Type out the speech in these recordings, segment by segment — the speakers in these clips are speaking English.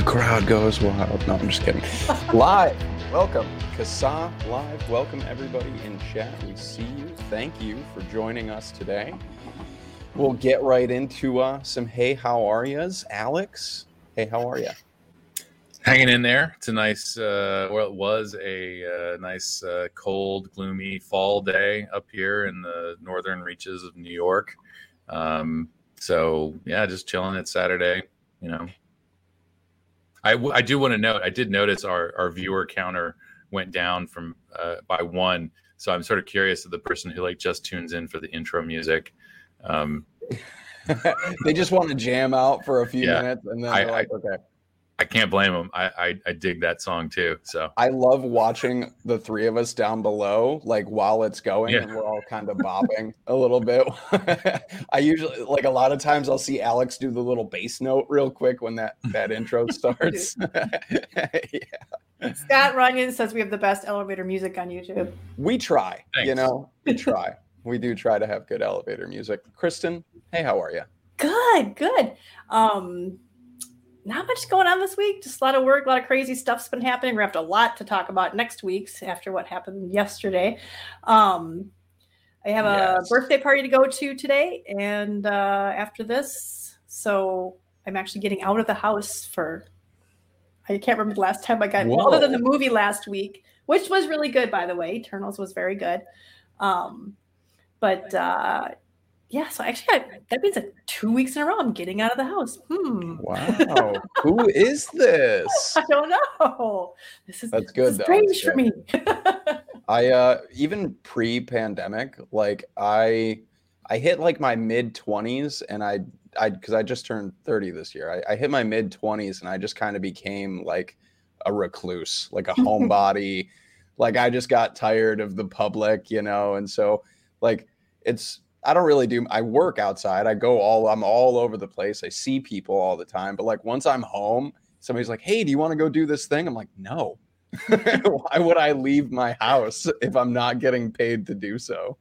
The crowd goes wild. No, I'm just kidding. Live. Welcome. CASAA Live. Welcome everybody in chat. We see you. Thank you for joining us today. We'll get right into uh, some hey, how are yous? Alex, hey, how are you? Hanging in there. It's a nice, uh, well, it was a uh, nice, uh, cold, gloomy fall day up here in the northern reaches of New York. Um, so, yeah, just chilling. It's Saturday, you know. I, w- I do want to note, I did notice our, our viewer counter went down from uh, by one. So I'm sort of curious of the person who like just tunes in for the intro music. Um, they just want to jam out for a few Yeah. minutes and then I- they're like, okay. I can't blame them. I, I I dig that song too. So I love watching the three of us down below, like while it's going, Yeah. and we're all kind of bobbing a little bit. I usually, like, a lot of times, I'll see Alex do the little bass note real quick when that that intro starts. yeah. Scott Runyon says we have the best elevator music on YouTube. We try, you know, we try. we do try to have good elevator music. Kristen, hey, how are you? Good, good. Um, not much going on this week. Just a lot of work, a lot of crazy stuff's been happening. We have a lot to talk about next week's after what happened yesterday. Um, I have a Yes. birthday party to go to today, and uh, after this, so I'm actually getting out of the house for. I can't remember the last time I got other than the movie last week, which was really good, by the way. Eternals was very good. Um, but uh, yeah, so actually, I, that means that two weeks in a row I'm getting out of the house. Hmm. Wow, who is this? I don't know. This is That's good, is strange That's for me. I uh even pre-pandemic, like I I hit like my mid 20s and I I cuz I just turned 30 this year. I, I hit my mid 20s and I just kind of became like a recluse, like a homebody. like I just got tired of the public, you know, and so like it's I don't really do I work outside. I go all I'm all over the place. I see people all the time, but like once I'm home, somebody's like, "Hey, do you want to go do this thing?" I'm like, "No." Why would I leave my house if I'm not getting paid to do so?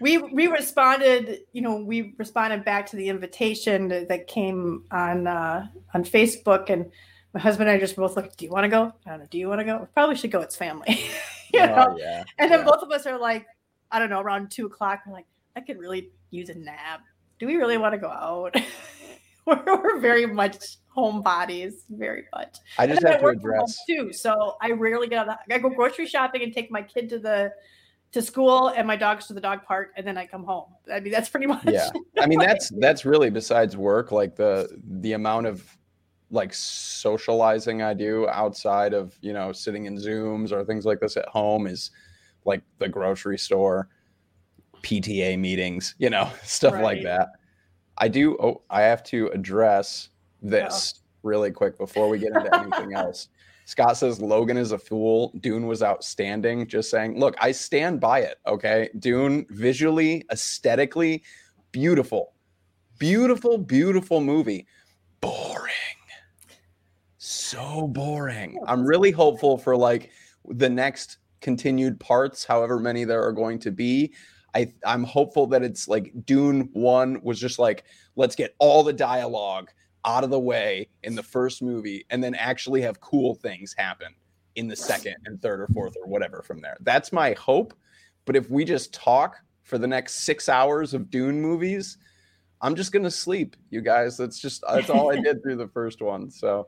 we we responded, you know, we responded back to the invitation that came on uh, on Facebook, and my husband and I just both looked. Do you want to go? I don't know. Do you want to go? We probably should go. It's family. you know? Oh, yeah. And then yeah. both of us are like, I don't know, around two o'clock. We're like, I could really use a nap. Do we really want to go out? we're, we're very much homebodies, very much. I just have to work address too. So I rarely get out. Of the, I go grocery shopping and take my kid to the to school and my dogs to the dog park, and then I come home. I mean, that's pretty much. yeah. I mean that's that's really besides work like the the amount of like socializing I do outside of, you know, sitting in Zooms or things like this at home is like the grocery store, PTA meetings, you know, stuff like that. I do oh, I have to address this really quick before we get into anything else. Scott says Logan is a fool. Dune was outstanding. Just saying, look, I stand by it. Okay. Dune, visually, aesthetically, beautiful. Beautiful, beautiful movie. Boring. So boring. I'm really hopeful for like the next continued parts, however many there are going to be. I, I'm hopeful that it's like Dune 1 was just like, let's get all the dialogue out of the way in the first movie and then actually have cool things happen in the second and third or fourth or whatever from there. That's my hope. But if we just talk for the next six hours of Dune movies, I'm just gonna sleep, you guys. That's just that's all I did through the first one. So,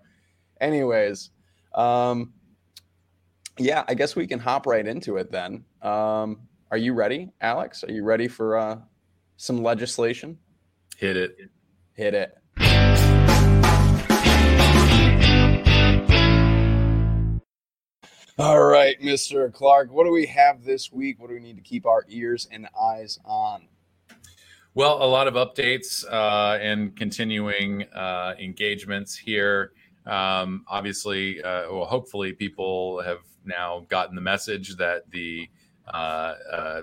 anyways, um, yeah, I guess we can hop right into it then. Um, are you ready, Alex? Are you ready for uh, some legislation? hit it. Hit it. All right, Mr. Clark, what do we have this week? What do we need to keep our ears and eyes on? Well, a lot of updates uh, and continuing uh, engagements here. Um, obviously, uh, well, hopefully, people have now gotten the message that the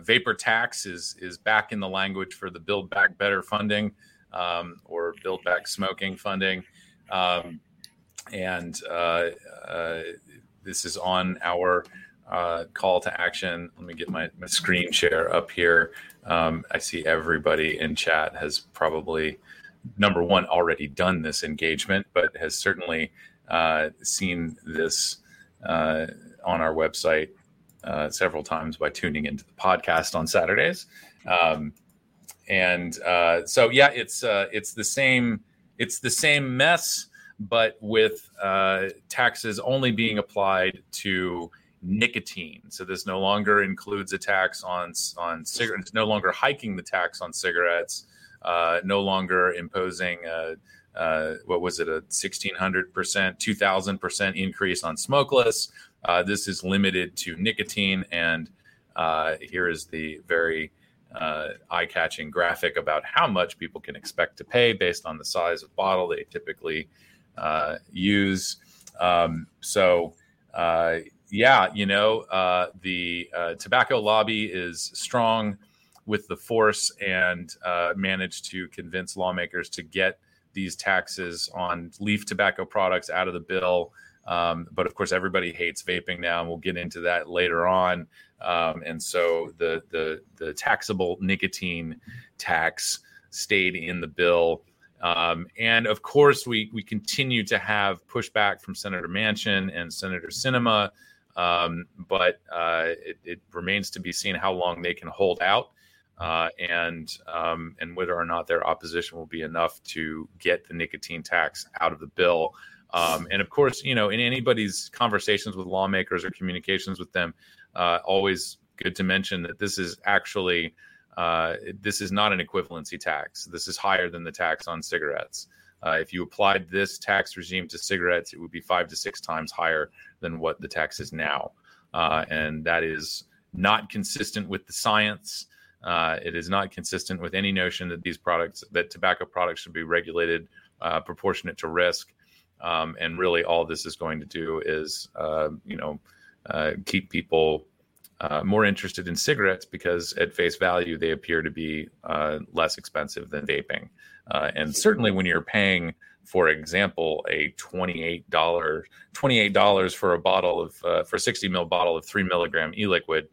vapor tax is is back in the language for the Build Back Better funding um, or Build Back Smoking funding, um, and uh, uh, this is on our uh, call to action. Let me get my, my screen share up here. Um, I see everybody in chat has probably number one, already done this engagement, but has certainly uh, seen this uh, on our website uh, several times by tuning into the podcast on Saturdays. Um, and uh, so, yeah, it's uh, it's the same it's the same mess, but with uh, taxes only being applied to nicotine. So this no longer includes a tax on on cigarettes. No longer hiking the tax on cigarettes. Uh, no longer imposing a, uh, what was it a 1600 percent 2000 percent increase on smokeless uh, this is limited to nicotine and uh, here is the very uh, eye-catching graphic about how much people can expect to pay based on the size of bottle they typically uh, use um, so yeah you know the tobacco lobby is strong with the force and managed to convince lawmakers to get these taxes on leaf tobacco products out of the bill. Um, but of course, everybody hates vaping now, and we'll get into that later on. Um, and so the, the the taxable nicotine tax stayed in the bill. Um, and of course, we we continue to have pushback from Senator Manchin and Senator Sinema, um, but uh, it, it, remains to be seen how long they can hold out uh, and um, and whether or not their opposition will be enough to get the nicotine tax out of the bill. Um, and of course, you know, in anybody's conversations with lawmakers or communications with them, uh, always good to mention that this is actually uh, this is not an equivalency tax. This is higher than the tax on cigarettes. Uh, if you applied this tax regime to cigarettes, it would be five to six times higher than what the tax is now, uh, and that is not consistent with the science. Uh, it is not consistent with any notion that these products, that tobacco products, should be regulated uh, proportionate to risk. Um, and really, all this is going to do is, uh, you know, uh, keep people uh, more interested in cigarettes because, at face value, they appear to be uh, less expensive than vaping. and certainly, when you're paying for example, a twenty-eight dollar twenty-eight dollars for a bottle of uh, for sixty ml bottle of three milligram e-liquid,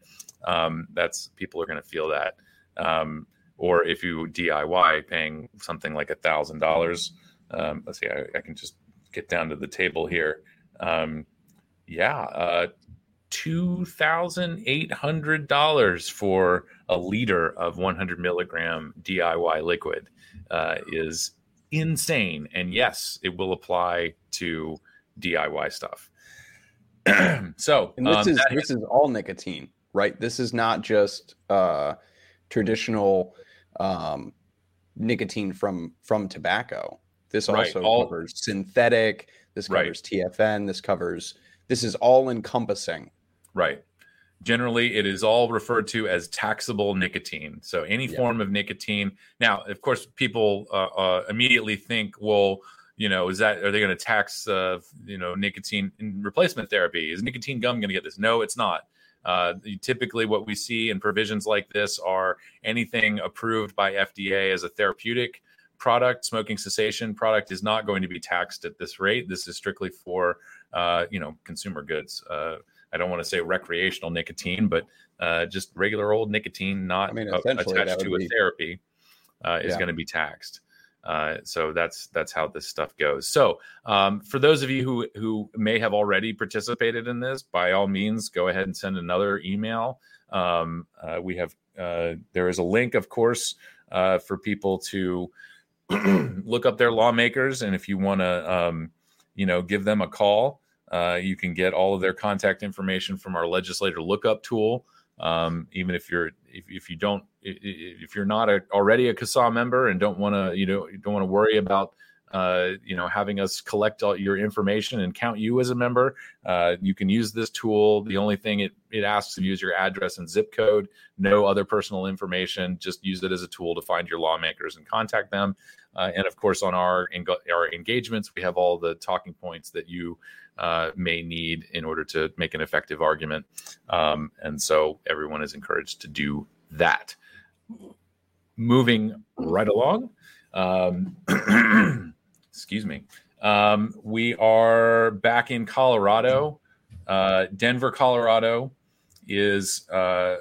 um, that's people are going to feel that. Um, or if you DIY, paying something like a thousand dollars. Um, let's see, I, I, can just get down to the table here. Um, yeah, uh, two thousand eight hundred dollars for a liter of one hundred milligram DIY liquid uh, is insane. And yes, it will apply to DIY stuff. so and this um, is this is all nicotine right? This is not just uh, traditional um, nicotine from from tobacco. This also right. all, covers synthetic. This covers right. TFN. This covers. This is all encompassing. Right. Generally, it is all referred to as taxable nicotine. So any yeah. form of nicotine. Now, of course, people uh, uh, immediately think, well, you know, is that are they going to tax, uh, you know, nicotine replacement therapy? Is nicotine gum going to get this? No, it's not. Uh, typically, what we see in provisions like this are anything approved by FDA as a therapeutic product, smoking cessation product, is not going to be taxed at this rate. This is strictly for uh, you know consumer goods. Uh, I don't want to say recreational nicotine, but uh, just regular old nicotine, not I mean, attached to a therapy, uh, is yeah. going to be taxed. Uh, so that's that's how this stuff goes. So um, for those of you who who may have already participated in this, by all means, go ahead and send another email. Um, uh, we have uh, there is a link, of course, uh, for people to look up their lawmakers, and if you want to, um, you know, give them a call, uh, you can get all of their contact information from our legislator lookup tool. Um, even if you're if, if you don't if you're not a, already a CASAA member and don't want to you know don't want to worry about uh, you know having us collect all your information and count you as a member uh, you can use this tool the only thing it, it asks to use your address and zip code no other personal information just use it as a tool to find your lawmakers and contact them uh, and of course on our our engagements we have all the talking points that you uh, may need in order to make an effective argument. Um, and so everyone is encouraged to do that. Moving right along. Um, excuse me. Um, we are back in Colorado. Uh, Denver, Colorado is uh,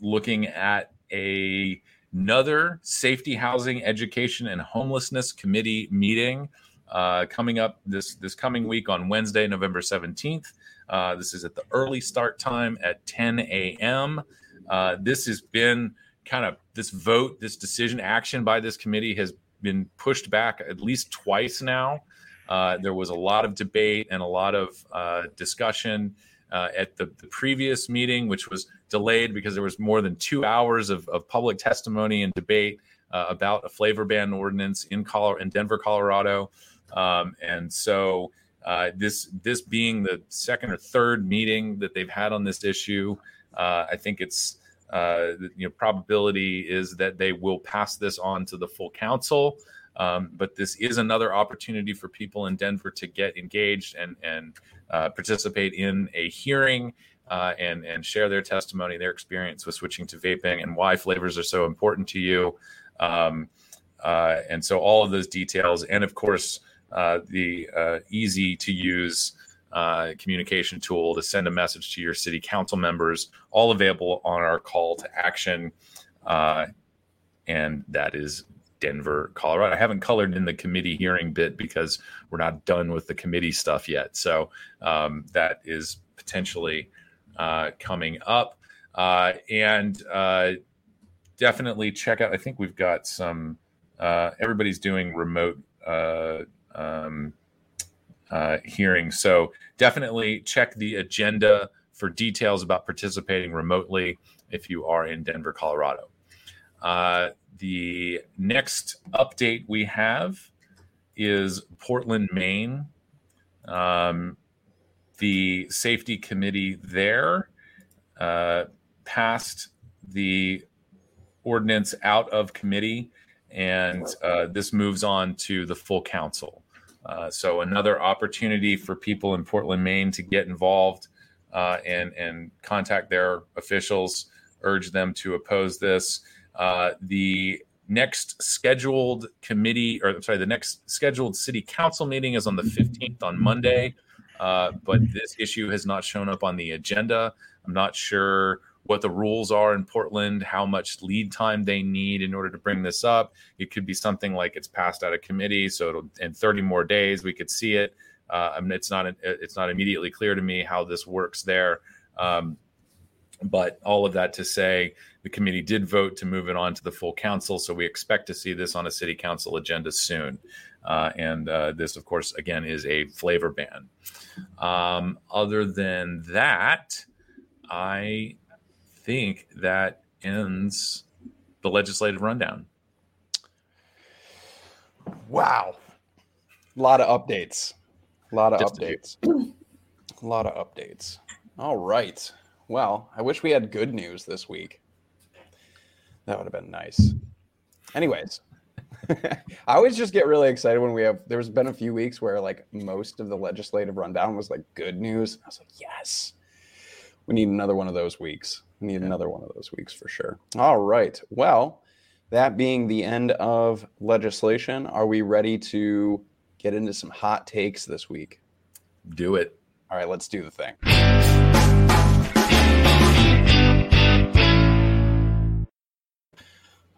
looking at a another safety, housing, education, and homelessness committee meeting uh, coming up this this coming week on Wednesday, November seventeenth. Uh, this is at the early start time at 10 a.m. Uh, this has been kind of this vote, this decision action by this committee has been pushed back at least twice now. Uh, there was a lot of debate and a lot of uh, discussion uh, at the, the, previous meeting, which was delayed because there was more than two hours of, of public testimony and debate uh, about a flavor ban ordinance in, Colorado, in Denver, Colorado. Um, and so uh, this this being the second or third meeting that they've had on this issue, uh, I think it's uh, you know probability is that they will pass this on to the full council. Um, but this is another opportunity for people in Denver to get engaged and and uh, participate in a hearing uh, and and share their testimony, their experience with switching to vaping, and why flavors are so important to you. Um, uh, and so all of those details, and of course uh, the uh, easy to use uh, communication tool to send a message to your city council members, all available on our call to action. Uh, and that is Denver, Colorado. I haven't colored in the committee hearing bit because we're not done with the committee stuff yet. So um, that is potentially uh, coming up. Uh, and uh, definitely check out, I think we've got some, uh, everybody's doing remote um, uh, hearing. So definitely check the agenda for details about participating remotely if you are in Denver, Colorado. Uh, the next update we have is Portland, Maine. Um, the safety committee there uh, passed the ordinance out of committee, and uh, this moves on to the full council. Uh, so another opportunity for people in Portland, Maine, to get involved uh, and and contact their officials, urge them to oppose this. Uh, the next scheduled committee, or sorry, the next scheduled city council meeting is on the 15th on Monday, uh, but this issue has not shown up on the agenda. I'm not sure what the rules are in Portland, how much lead time they need in order to bring this up. It could be something like it's passed out of committee, so it'll, in 30 more days we could see it. Uh, I mean, it's not it's not immediately clear to me how this works there. Um, but all of that to say, the committee did vote to move it on to the full council, so we expect to see this on a city council agenda soon. Uh, and uh, this, of course, again, is a flavor ban. Um, other than that, I think that ends the legislative rundown. Wow. A lot of updates. A lot of Just updates. A, a lot of updates. All right. Well, I wish we had good news this week. That would have been nice. Anyways, I always just get really excited when we have. There's been a few weeks where like most of the legislative rundown was like good news. I was like, yes, we need another one of those weeks. Need another one of those weeks for sure. All right. Well, that being the end of legislation, are we ready to get into some hot takes this week? Do it. All right, let's do the thing.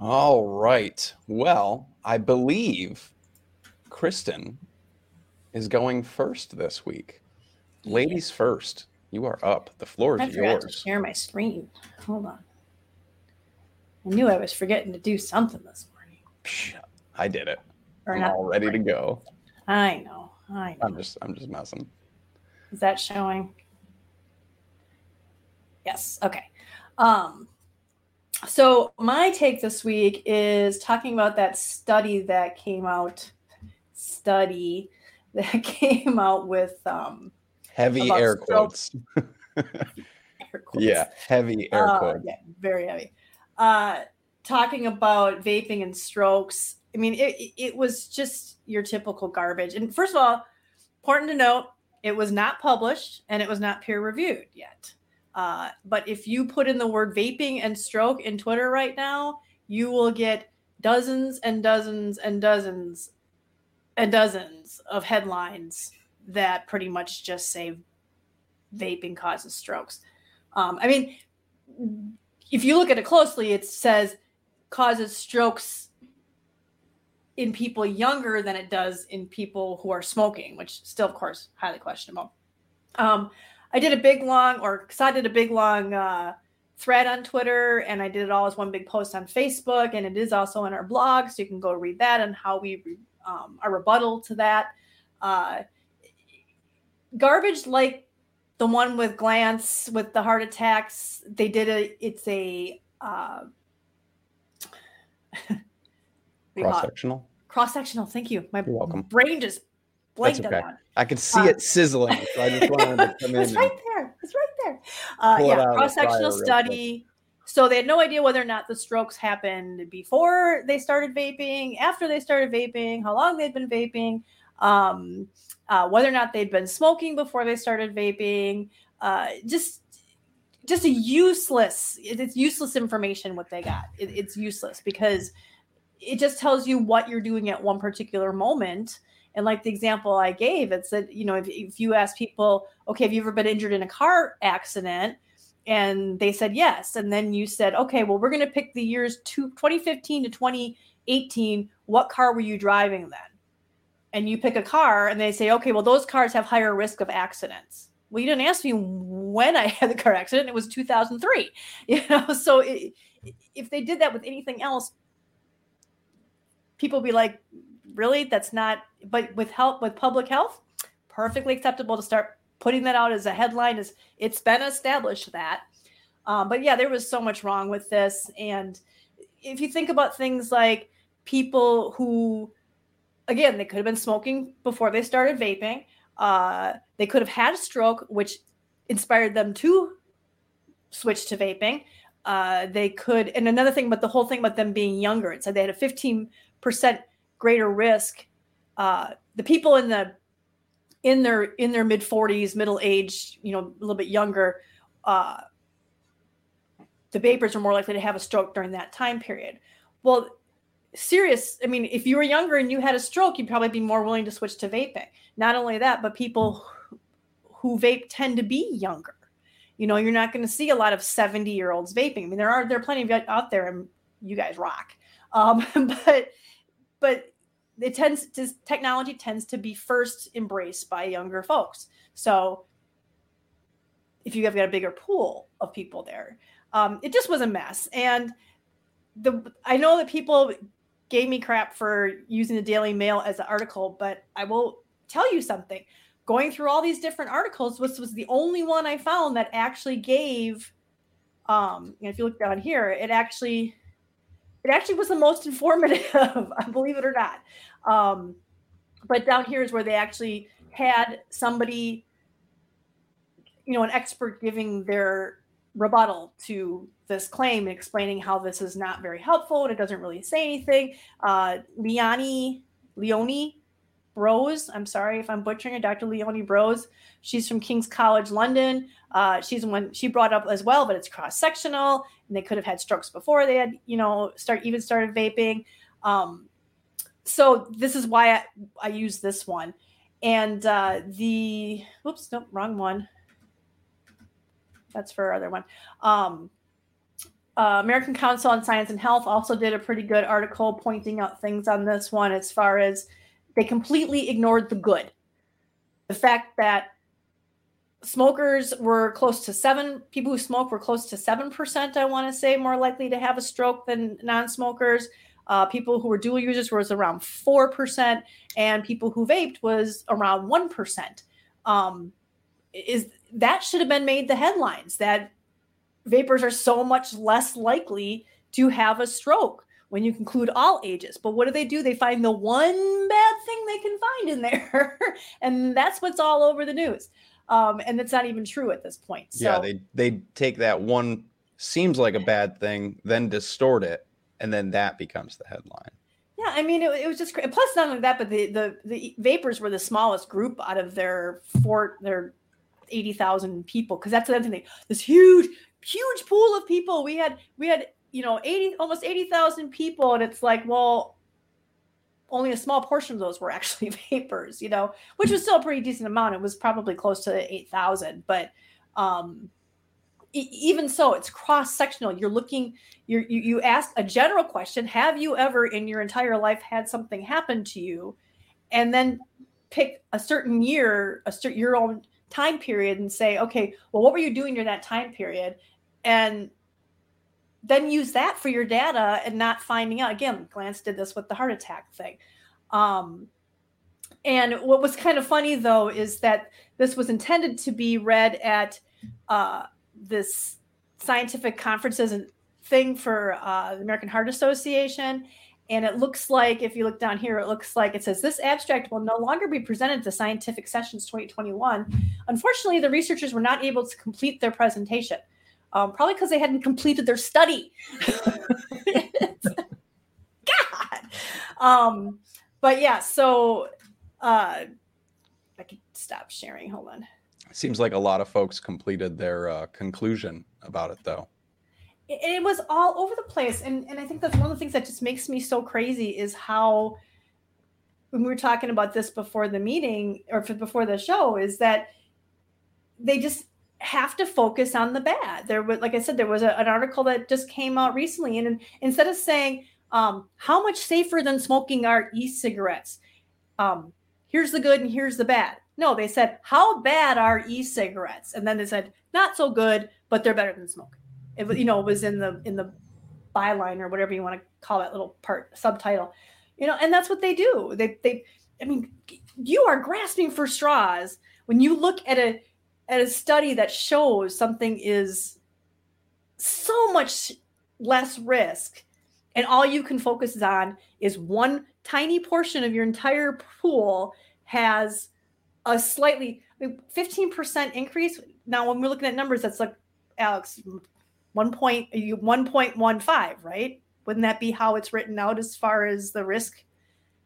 All right. Well, I believe Kristen is going first this week. Ladies first. You are up. The floor is I forgot yours. To share my screen. Hold on. I knew I was forgetting to do something this morning. I did it. Or I'm all ready to go. I know. I know. I'm just I'm just messing. Is that showing? Yes. Okay. Um so my take this week is talking about that study that came out study that came out with um Heavy air quotes. air quotes. Yeah, heavy air uh, quotes. Yeah, very heavy. Uh, talking about vaping and strokes. I mean, it, it was just your typical garbage. And first of all, important to note, it was not published and it was not peer reviewed yet. Uh, but if you put in the word vaping and stroke in Twitter right now, you will get dozens and dozens and dozens and dozens of headlines that pretty much just say vaping causes strokes. Um, I mean, if you look at it closely, it says causes strokes in people younger than it does in people who are smoking, which still, of course, highly questionable. Um, I did a big long, or because I did a big long uh, thread on Twitter, and I did it all as one big post on Facebook, and it is also in our blog, so you can go read that and how we um, a rebuttal to that. Uh, garbage like the one with Glantz with the heart attacks they did a it's a uh, cross sectional cross sectional thank you my You're welcome. brain just blanked okay. on that I could see Uh, it sizzling. So I just wanted to come in. it's right there it's right there uh, Pull it out yeah cross sectional study so they had no idea whether or not the strokes happened before they started vaping after they started vaping how long they'd been vaping um, uh, whether or not they'd been smoking before they started vaping uh, just just a useless it's useless information what they got. It, it's useless because it just tells you what you're doing at one particular moment. And like the example i gave it's that you know if, if you ask people okay have you ever been injured in a car accident? And they said yes. And then you said okay well we're going to pick the years two, 2015 to 2018 what car were you driving then and you pick a car and they say okay well those cars have higher risk of accidents. Well you didn't ask me when i had the car accident. It was 2003 you know? So it, if they did that with anything else people be like really? That's not but with help with public health perfectly acceptable to start putting that out as a headline is it's been established that. Um, but yeah there was so much wrong with this. And if you think about things like people who again they could have been smoking before they started vaping. Uh, they could have had a stroke which inspired them to switch to vaping. Uh, they could and another thing but the whole thing about them being younger it said they had a 15% greater risk. Uh, the people in the in their in their mid 40s middle age you know a little bit younger uh, the vapors are more likely to have a stroke during that time period. Well serious i mean if you were younger and you had a stroke you'd probably be more willing to switch to vaping. Not only that but people who- vape tend to be younger. You know you're not going to see a lot of 70 year olds vaping. I mean there are there are plenty of it out there and you guys rock. Um, but but it tends to technology tends to be first embraced by younger folks. So if you have got a bigger pool of people there um, it just was a mess. And the i know that people gave me crap for using the daily mail as an article but i will tell you something. Going through all these different articles this was the only one i found that actually gave um if you look down here it actually it actually was the most informative I believe it or not. Um but down here is where they actually had somebody you know an expert giving their rebuttal to this claim explaining how this is not very helpful and it doesn't really say anything uh leonie leonie Brose. I'm sorry if I'm butchering it. Dr. Leonie Brose. She's from King's College London. Uh, she's one she brought up as well, but it's cross sectional, and they could have had strokes before they had, you know, start even started vaping. Um, so this is why I, I use this one, and uh, the whoops, nope, wrong one. That's for other one. Um, uh, American Council on Science and Health also did a pretty good article pointing out things on this one as far as they completely ignored the good. The fact that smokers were close to seven, people who smoke were close to 7%, I want to say, more likely to have a stroke than non smokers. Uh, people who were dual users was around 4%, and people who vaped was around 1%. Um, is that should have been made the headlines that vapors are so much less likely to have a stroke when you conclude all ages. But what do they do? They find the one bad thing they can find in there, and that's what's all over the news. Um, and it's not even true at this point. So, yeah, they they take that one seems like a bad thing, then distort it, and then that becomes the headline. yeah, I mean, it, it was just cra- plus not only that, but the the the vapors were the smallest group out of their four their eighty thousand people because that's the other thing. This huge huge pool of people. We had we had you know 80 almost 80,000 people and it's like well only a small portion of those were actually vapors you know which was still a pretty decent amount it was probably close to 8,000 but um even so, it's cross sectional. You're looking, you're, you you ask a general question: Have you ever in your entire life had something happen to you? And then pick a certain year, a certain your own time period, and say, okay, well, what were you doing during that time period? And then use that for your data and not finding out. Again, Glantz did this with the heart attack thing. Um, and what was kind of funny though is that this was intended to be read at uh, this scientific conferences and thing for uh, the American Heart Association. And it looks like, if you look down here, it looks like it says this abstract will no longer be presented to Scientific Sessions 2021. Unfortunately, the researchers were not able to complete their presentation, um, probably because they hadn't completed their study. God. Um, but yeah, so uh, I could stop sharing. Hold on. Seems like a lot of folks completed their uh, conclusion about it, though. It, it, was all over the place, and and I think that's one of the things that just makes me so crazy is how when we were talking about this before the meeting or before the show is that they just have to focus on the bad. There was, like I said, there was a, an article that just came out recently, and, and instead of saying um, how much safer than smoking are e-cigarettes, um, here's the good and here's the bad. No, they said, how bad are e-cigarettes? And then they said, not so good, but they're better than smoke. It you know, was in the in the byline or whatever you want to call that little part subtitle. You know, and that's what they do. They they I mean, you are grasping for straws when you look at a at a study that shows something is so much less risk and all you can focus on is one tiny portion of your entire pool has a slightly 15% increase. Now, when we're looking at numbers, that's like Alex, one point, 1.15, right? Wouldn't that be how it's written out as far as the risk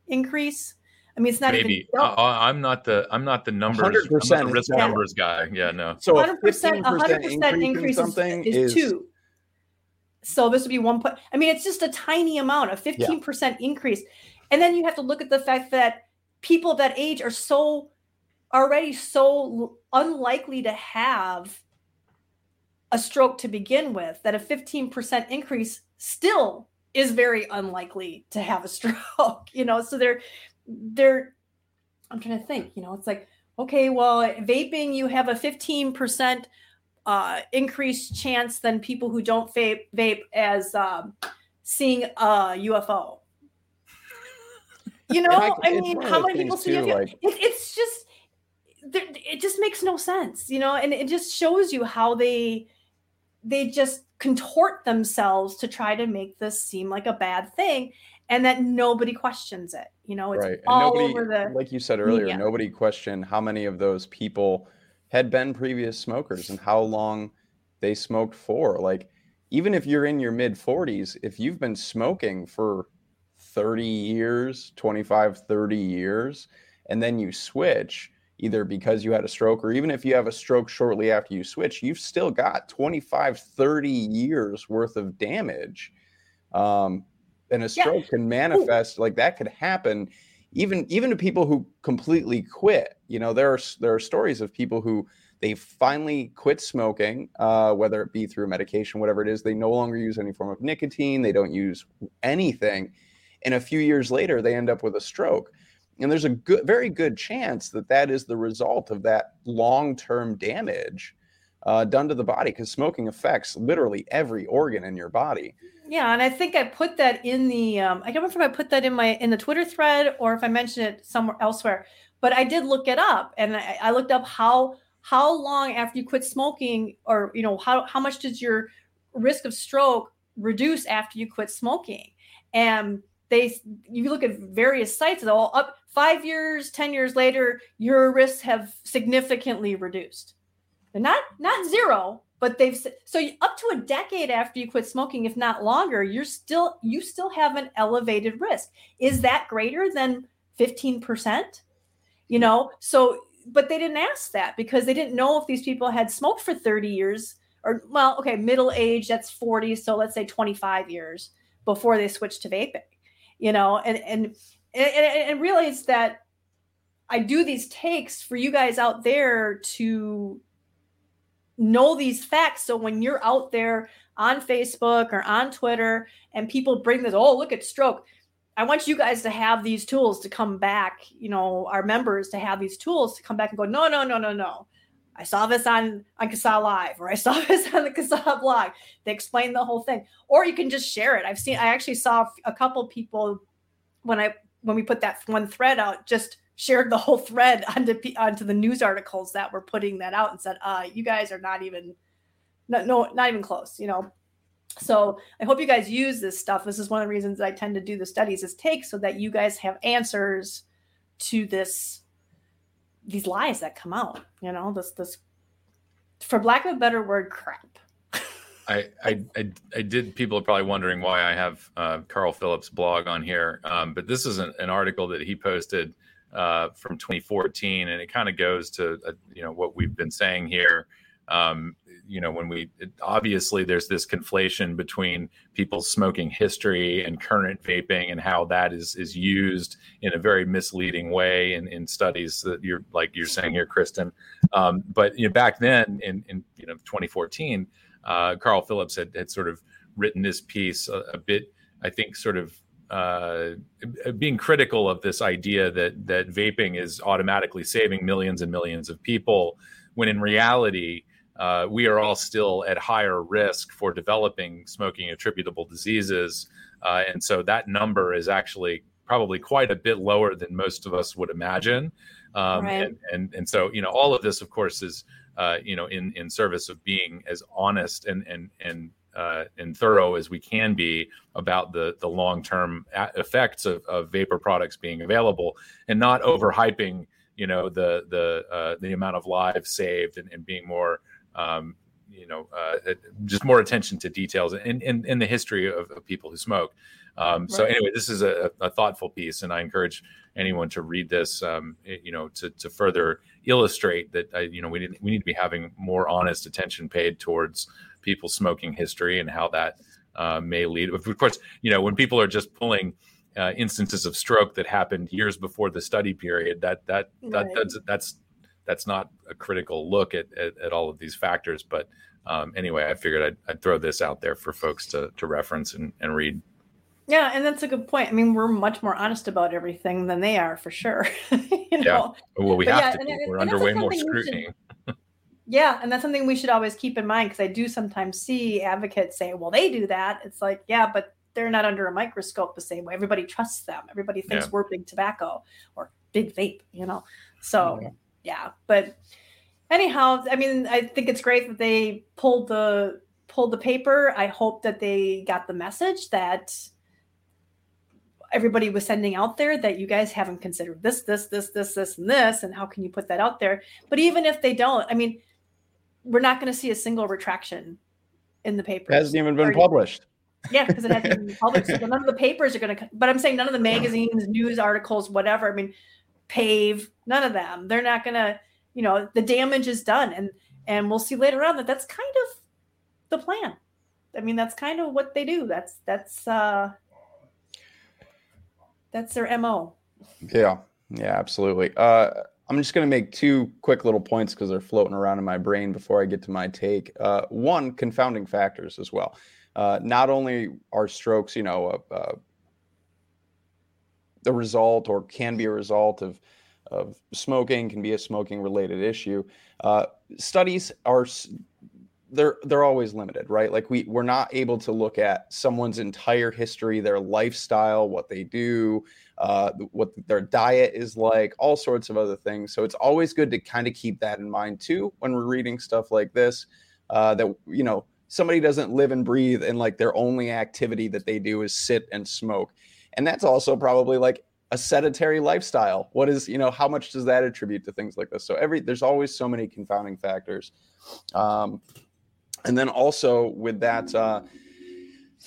increase? I mean, it's not maybe. Even, I, am not the I'm not the numbers. 100% I'm the risk numbers guy. Yeah, no. So 100 percent 100 percent increase, something is, is, two. So this would be one point. I mean, it's just a tiny amount, a 15% yeah. increase. And then you have to look at the fact that people of that age are so already so unlikely to have a stroke to begin with that a 15% increase still is very unlikely to have a stroke you know? So they're they're i'm trying to think you know it's like okay well vaping you have a 15% uh, increased chance than people who don't vape vape as um, seeing a ufo you know, I, I mean, how many people see too, like, it, it's just it just makes no sense, you know, and it just shows you how they they just contort themselves to try to make this seem like a bad thing and that nobody questions it. You know, it's right. all nobody, over the like you said earlier, media. nobody questioned how many of those people had been previous smokers and how long they smoked for. Like even if you're in your mid 40s, if you've been smoking for 30 years, 25, 30 years, and then you switch either because you had a stroke or even if you have a stroke shortly after you switch, you've still got 25, 30 years worth of damage. Um, and a stroke yeah. can manifest Ooh. like that could happen even even to people who completely quit. You know, there are there are stories of people who they finally quit smoking, uh, whether it be through medication, whatever it is. They no longer use any form of nicotine. They don't use anything, and a few years later they end up with a stroke and there's a good very good chance that that is the result of that long-term damage uh, done to the body because smoking affects literally every organ in your body. Yeah and i think i put that in the um, i don't remember if i put that in my in the twitter thread or if i mentioned it somewhere elsewhere but i did look it up and i, I looked up how how long after you quit smoking or you know how, how much does your risk of stroke reduce after you quit smoking? And they you look at various sites all up five years ten years later your risks have significantly reduced. And not not zero but they've so up to a decade after you quit smoking if not longer you're still you still have an elevated risk. Is that greater than 15% you know so but they didn't ask that because they didn't know if these people had smoked for 30 years or well okay middle age that's 40 so let's say 25 years before they switched to vaping you know, and and and, and realize that I do these takes for you guys out there to know these facts. So when you're out there on Facebook or on Twitter and people bring this, oh, look at stroke. I want you guys to have these tools to come back, you know, our members to have these tools to come back and go, no, no, no, no, no. I saw this on on CASAA Live or I saw this on the CASAA blog. They explain the whole thing. Or you can just share it. I've seen I actually saw a couple people when I when we put that one thread out just shared the whole thread onto onto the news articles that were putting that out and said, uh, you guys are not even no, no not even close, you know. So I hope you guys use this stuff. This is one of the reasons I tend to do the studies is take so that you guys have answers to this these lies that come out, you know, this this for lack of a better word, crap. I, I, I, did. People are probably wondering why I have uh, Carl Phillips' blog on here, um, but this is an, an, article that he posted uh, from 2014, and it kind of goes to uh, you know what we've been saying here um, you know when we obviously there's this conflation between people's smoking history and current vaping and how that is is used in a very misleading way in, in studies that you're like you're saying here kristen um, but you know back then in, in you know 2014 uh, carl phillips had, had sort of written this piece a, a bit i think sort of uh, being critical of this idea that that vaping is automatically saving millions and millions of people when in reality uh, we are all still at higher risk for developing smoking attributable diseases. Uh, and so that number is actually probably quite a bit lower than most of us would imagine. Um, right. and, and, and so, you know, all of this, of course, is, uh, you know, in, in service of being as honest and, and, and, uh, and thorough as we can be about the, the long-term effects of, of vapor products being available and not overhyping, you know, the, the, uh, the amount of lives saved and, and being more, um, you know, uh, just more attention to details in, in, in the history of, of, people who smoke. Um, right. So anyway, this is a, a, thoughtful piece, and I encourage anyone to read this. Um, you know, to, to further illustrate that uh, you know we need we need to be having more honest attention paid towards people's smoking history and how that uh, may lead. Of course, you know when people are just pulling. Uh, instances of stroke that happened years before the study period that that, right. that's that's that's not a critical look at, at, at all of these factors. But um, anyway, I figured I'd, I'd, throw this out there for folks to, to reference and, and read. Yeah, and that's a good point. I mean, we're much more honest about everything than they are, for sure. you know? Yeah. Well, we but have yeah, to. And, we're and under way more scrutiny. Should, yeah, and that's something we should always keep in mind because I do sometimes see advocates say, "Well, they do that." It's like, yeah, but they're not under a microscope the same way. Everybody trusts them. Everybody thinks yeah. we're big tobacco or big vape, you know. So yeah yeah, but anyhow, I mean, I think it's great that they pulled the pulled the paper. I hope that they got the message that everybody was sending out there that you guys haven't considered this, this, this, this, this, and this, and how can you put that out there? But even if they don't, I mean, we're not going to see a single retraction in the paper. Hasn't even been published. Yeah, because it hasn't been published. So none of the papers are going to. But I'm saying none of the magazines, news articles, whatever. I mean, pave none of them they're not gonna you know the damage is done and and we'll see later on that that's kind of the plan i mean that's kind of what they do that's that's uh that's their mo yeah. Yeah absolutely. Uh i'm just going to make two quick little points because they're floating around in my brain before i get to my take. Uh one confounding factors as well. Uh not only are strokes you know the result or can be a result of of smoking can be a smoking related issue. Uh, studies are they're they're always limited right? Like we we're not able to look at someone's entire history their lifestyle what they do uh, what their diet is like all sorts of other things. So it's always good to kind of keep that in mind too when we're reading stuff like this uh, that you know somebody doesn't live and breathe and like their only activity that they do is sit and smoke. And that's also probably like a sedentary lifestyle. What is you know how much does that attribute to things like this? So every there's always so many confounding factors. Um, and then also with that uh,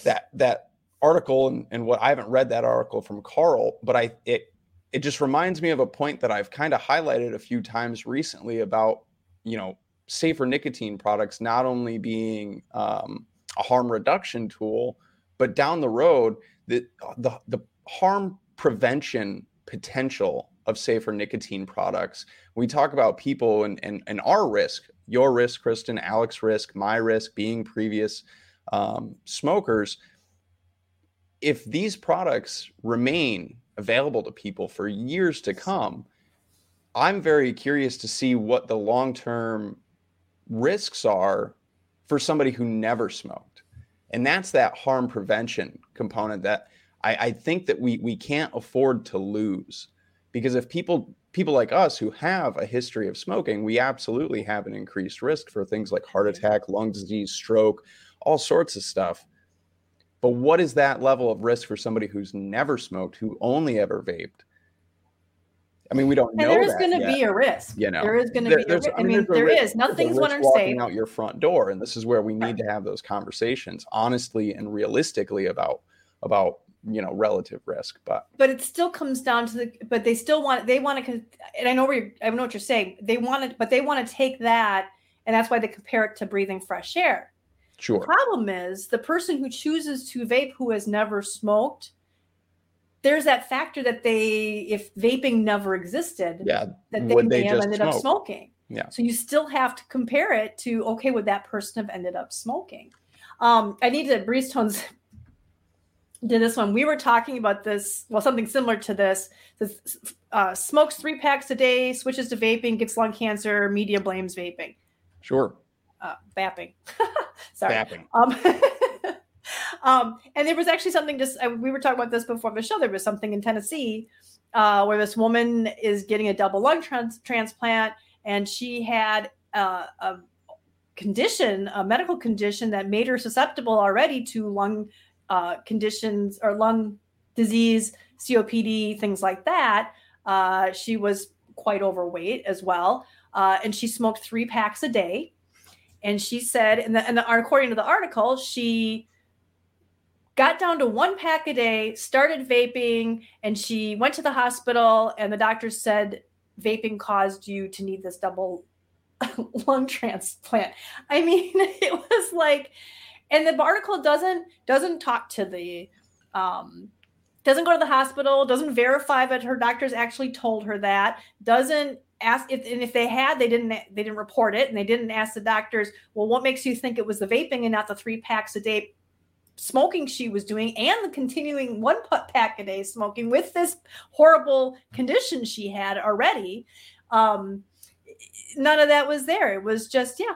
that that article and, and what i haven't read that article from carl but i it it just reminds me of a point that i've kind of highlighted a few times recently about you know safer nicotine products not only being um, a harm reduction tool but down the road the the, the harm prevention potential of safer nicotine products. We talk about people and, and, and our risk your risk, Kristen, Alex risk, my risk, being previous um, smokers, if these products remain available to people for years to come, I'm very curious to see what the long term risks are for somebody who never smoked. And that's that harm prevention component that I, I think that we we can't afford to lose. Because if people people like us who have a history of smoking, we absolutely have an increased risk for things like heart mm-hmm. attack, lung disease, stroke, all sorts of stuff. But what is that level of risk for somebody who's never smoked, who only ever vaped? I mean, we don't know. And there's going to be a risk. You know, there is going to be. A I mean, mean there is. Nothing's one walking out your front door, and this is where we need to have those conversations honestly and realistically about about you know relative risk. But but it still comes down to the. But they still want. They want to. And I know where I know what you're saying. They want it, but they want to take that, and that's why they compare it to breathing fresh air. Sure. The problem is the person who chooses to vape who has never smoked there's that factor that they, if vaping never existed, yeah, that they have ended smoke? up smoking. Yeah. So you still have to compare it to okay, would that person have ended up smoking? Um, I need to Breeze Tones did this one. We were talking about this, well, something similar to this. this uh, smokes three packs a day, switches to vaping, gets lung cancer. Media blames vaping. Sure. Uh, vaping. Sorry. Vaping. Um, um, and there was actually something just uh, we were talking about this before the show. There was something in Tennessee uh, where this woman is getting a double lung trans- transplant, and she had uh, a condition, a medical condition that made her susceptible already to lung uh, conditions or lung disease, COPD, things like that. Uh, she was quite overweight as well, uh, and she smoked three packs a day. And she said, and, the, and the, according to the article, she got down to one pack a day, started vaping, and she went to the hospital, and the doctor said vaping caused you to need this double lung transplant. I mean, it was like, and the article doesn't doesn't talk to the um, doesn't go to the hospital, doesn't verify that her doctors actually told her that, doesn't ask if and if they had they didn't they didn't report it and they didn't ask the doctors well what makes you think it was the vaping and not the three packs a day smoking she was doing and the continuing one pack a day smoking with this horrible condition she had already? Um none of that was there. It was just yeah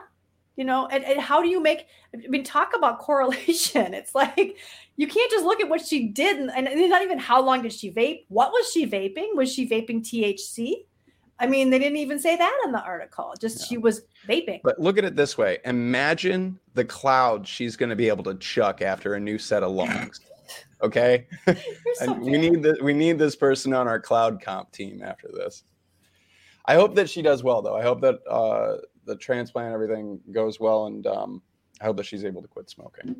you know and, and how do you make i mean talk about correlation it's like you can't just look at what she did and, and not even how long did she vape what was she vaping was she vaping thc I mean, they didn't even say that in the article. Just she was vaping. But look at it this way: imagine the cloud she's going to be able to chuck after a new set of lungs. Okay, so we need the, we need this person on our cloud comp team after this. I hope that she does well, though. I hope that uh, the transplant everything goes well, and um, I hope that she's able to quit smoking.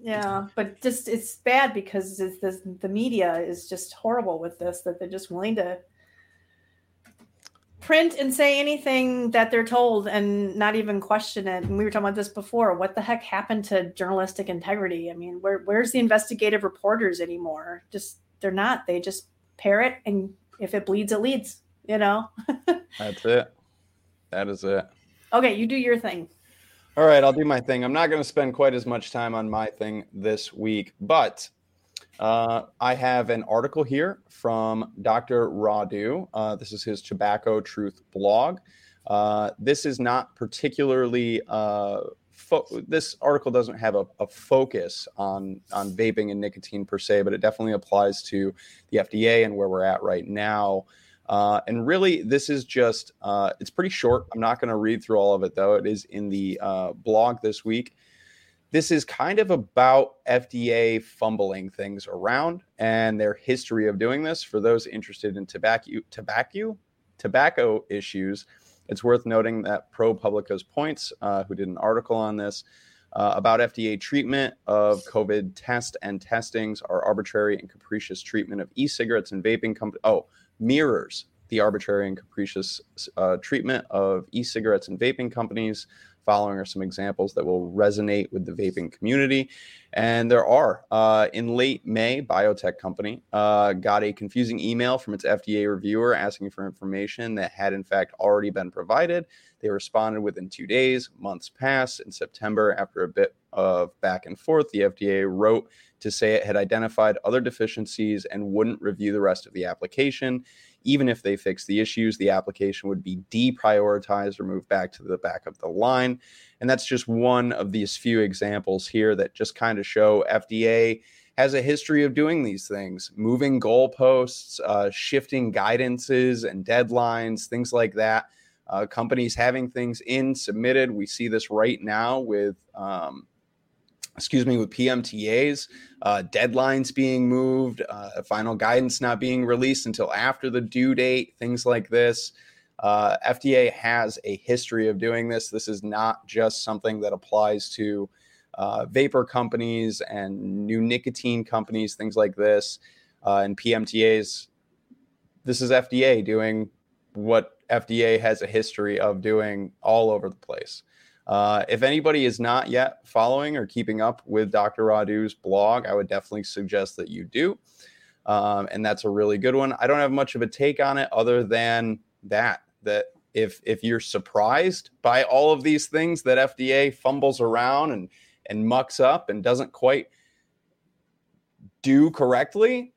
Yeah, but just it's bad because it's this, the media is just horrible with this. That they're just willing to print and say anything that they're told and not even question it. And we were talking about this before. What the heck happened to journalistic integrity? I mean, where where's the investigative reporters anymore? Just they're not. They just parrot and if it bleeds, it leads, you know? That's it. That is it. Okay, you do your thing. All right, I'll do my thing. I'm not going to spend quite as much time on my thing this week, but uh, I have an article here from Dr. Rodu. Uh, this is his Tobacco Truth blog. Uh, this is not particularly uh, fo- this article doesn't have a, a, focus on on vaping and nicotine per se, but it definitely applies to the FDA and where we're at right now. Uh, and really, this is just uh, it's pretty short. I'm not going to read through all of it though. It is in the blog this week this is kind of about FDA fumbling things around and their history of doing this. For those interested in tobacco, tobacco, tobacco issues, it's worth noting that ProPublica's Points, uh, who did an article on this uh, about FDA treatment of COVID test and testings, are arbitrary and capricious treatment of e-cigarettes and vaping companies. Oh, mirrors the arbitrary and capricious uh, treatment of e-cigarettes and vaping companies following are some examples that will resonate with the vaping community. And there are. Uh, in late May, biotech company uh, got a confusing email from its FDA reviewer asking for information that had, in fact, already been provided. They responded within two days. Months passed. In September, after a bit of back and forth, the FDA wrote to say it had identified other deficiencies and wouldn't review the rest of the application. Even if they fixed the issues, the application would be deprioritized or moved back to the back of the line. And that's just one of these few examples here that just kind of show FDA has a history of doing these things, moving goalposts, uh, shifting guidances and deadlines, things like that. Uh, companies having things in submitted. We see this right now with um, excuse me, with PMTAs, uh, deadlines being moved, uh, final guidance not being released until after the due date, things like this. Uh, FDA has a history of doing this. This is not just something that applies to uh, vapor companies and new nicotine companies, things like this, uh, and PMTAs. This is FDA doing what FDA has a history of doing all over the place. Uh, if anybody is not yet following or keeping up with Dr. Rodu's blog, I would definitely suggest that you do. Um, and that's a really good one. I don't have much of a take on it other than that, that if if you're surprised by all of these things that FDA fumbles around and and mucks up and doesn't quite do correctly,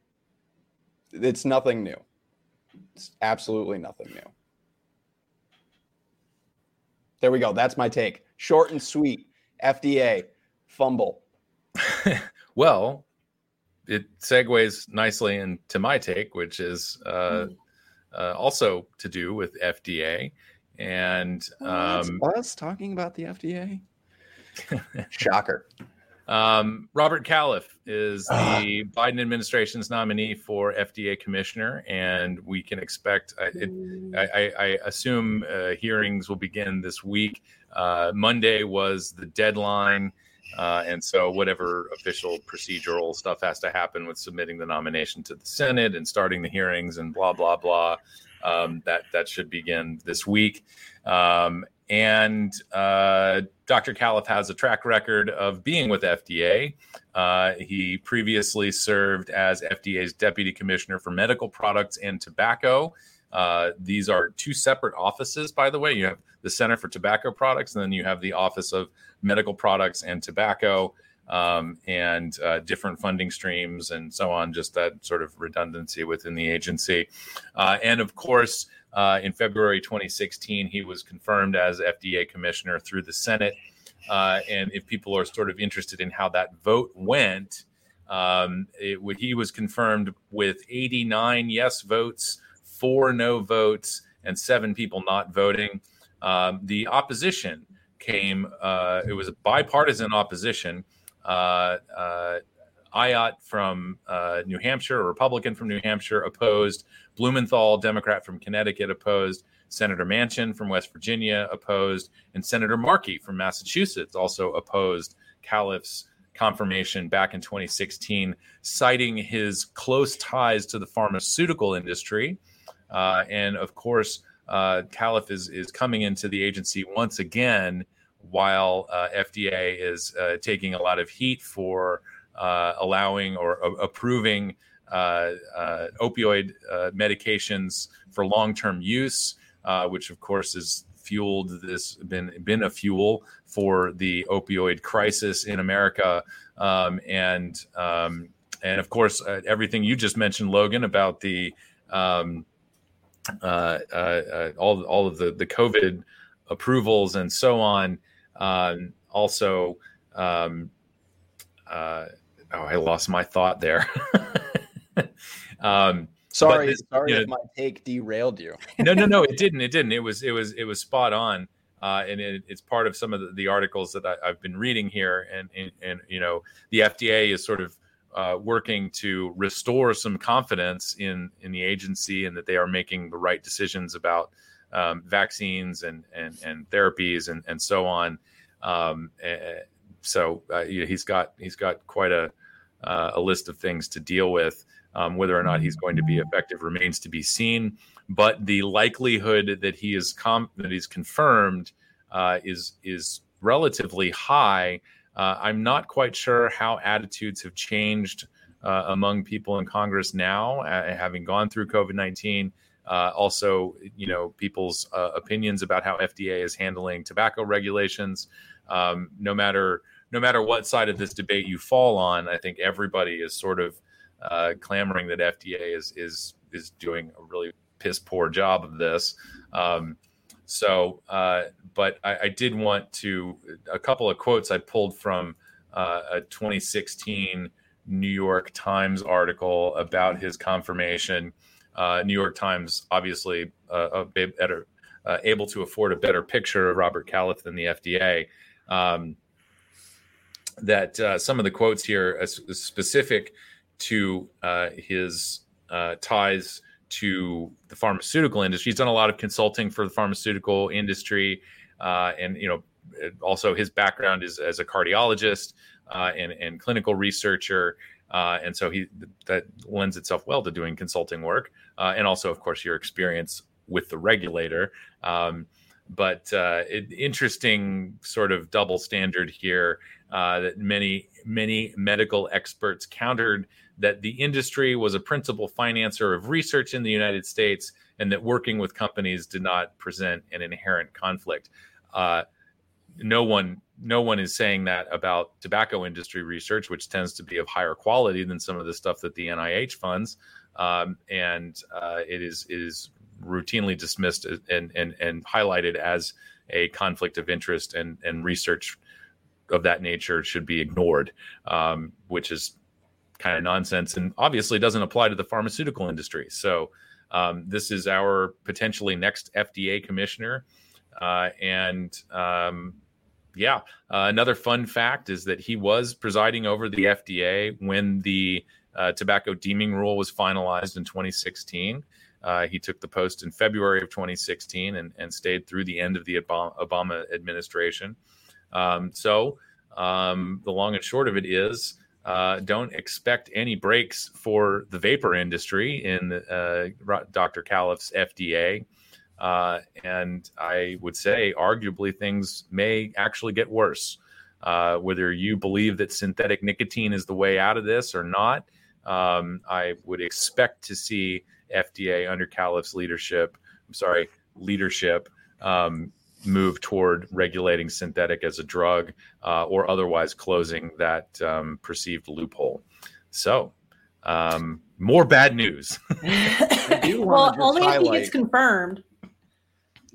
it's nothing new. It's absolutely nothing new. There we go. That's my take. Short and sweet. FDA fumble. well, it segues nicely into my take, which is uh, hmm. uh, also to do with FDA. And um, us talking about the FDA. Shocker. Um, Robert Califf is ah. the Biden administration's nominee for FDA commissioner, and we can expect. I, it, I, I assume uh, hearings will begin this week. Uh, Monday was the deadline, uh, and so whatever official procedural stuff has to happen with submitting the nomination to the Senate and starting the hearings and blah blah blah. Um, that that should begin this week. Um, and uh, Dr. Califf has a track record of being with FDA. Uh, he previously served as FDA's deputy commissioner for medical products and tobacco. Uh, these are two separate offices, by the way. You have the Center for Tobacco Products, and then you have the Office of Medical Products and Tobacco, um, and uh, different funding streams and so on, just that sort of redundancy within the agency. Uh, and of course, uh, in February 2016, he was confirmed as FDA commissioner through the Senate. Uh, and if people are sort of interested in how that vote went, um, it, he was confirmed with 89 yes votes, four no votes, and seven people not voting. Um, the opposition came, uh, it was a bipartisan opposition. Uh, uh, Ayotte from uh, New Hampshire, a Republican from New Hampshire, opposed. Blumenthal, Democrat from Connecticut, opposed. Senator Manchin from West Virginia opposed, and Senator Markey from Massachusetts also opposed Califf's confirmation back in 2016, citing his close ties to the pharmaceutical industry. Uh, and of course, uh, Califf is, is coming into the agency once again while uh, FDA is uh, taking a lot of heat for uh, allowing or approving uh, uh, opioid medications for long-term use, which of course has fueled this been been a fuel for the opioid crisis in America, um, and um, and of course uh, everything you just mentioned, Logan, about the um, uh, uh, all all of the the COVID approvals and so on. Um, also, um, oh, I lost my thought there. um, sorry, this, sorry you know, if my take derailed you. no, no, no, it didn't. It didn't. It was, it was, it was spot on. Uh, and it, it's part of some of the, the articles that I, have been reading here. And, and, and, you know, the FDA is sort of uh, working to restore some confidence in in the agency and that they are making the right decisions about um, vaccines and and, and therapies and, and so on. Um, so uh, you know, he's got he's got quite a uh, a list of things to deal with. Um, whether or not he's going to be effective remains to be seen. But the likelihood that he is com- that he's confirmed uh, is is relatively high. Uh, I'm not quite sure how attitudes have changed uh, among people in Congress now, uh, having gone through COVID 19. Uh, also, you know, people's uh, opinions about how FDA is handling tobacco regulations. Um, no matter no matter what side of this debate you fall on, I think everybody is sort of uh, clamoring that FDA is is is doing a really piss poor job of this. Um, so, uh, but I, I, did want to a couple of quotes I pulled from uh, a 2016 New York Times article about his confirmation. Uh, New York Times, obviously, uh, better, uh, able to afford a better picture of Robert Califf than the FDA. Um, that uh, some of the quotes here are specific to uh, his uh, ties to the pharmaceutical industry. He's done a lot of consulting for the pharmaceutical industry, and you know, also his background is as a cardiologist uh, and, and clinical researcher. Uh, and so he that lends itself well to doing consulting work, uh, and also, of course, your experience with the regulator. Um, but uh, it, interesting sort of double standard here uh, that many many medical experts countered that the industry was a principal financer of research in the United States, and that working with companies did not present an inherent conflict. Uh, no one no one is saying that about tobacco industry research, which tends to be of higher quality than some of the stuff that the NIH funds, um, and uh, it is it is routinely dismissed and and and highlighted as a conflict of interest, and and research of that nature should be ignored, um, which is kind of nonsense, and obviously doesn't apply to the pharmaceutical industry. So um, this is our potentially next FDA commissioner, uh, and um, yeah, uh, another fun fact is that he was presiding over the FDA when the uh, tobacco deeming rule was finalized in 2016. Uh, he took the post in February of 2016 and, and stayed through the end of the Obama administration. Um, so, um, the long and short of it is uh, don't expect any breaks for the vapor industry in uh, Dr. Califf's FDA. Uh, and I would say, arguably, things may actually get worse. Uh, whether you believe that synthetic nicotine is the way out of this or not, um, I would expect to see FDA under Califf's leadership, I'm sorry, leadership, um, move toward regulating synthetic as a drug uh, or otherwise closing that um, perceived loophole. So, um, more bad news. well, only if he gets confirmed.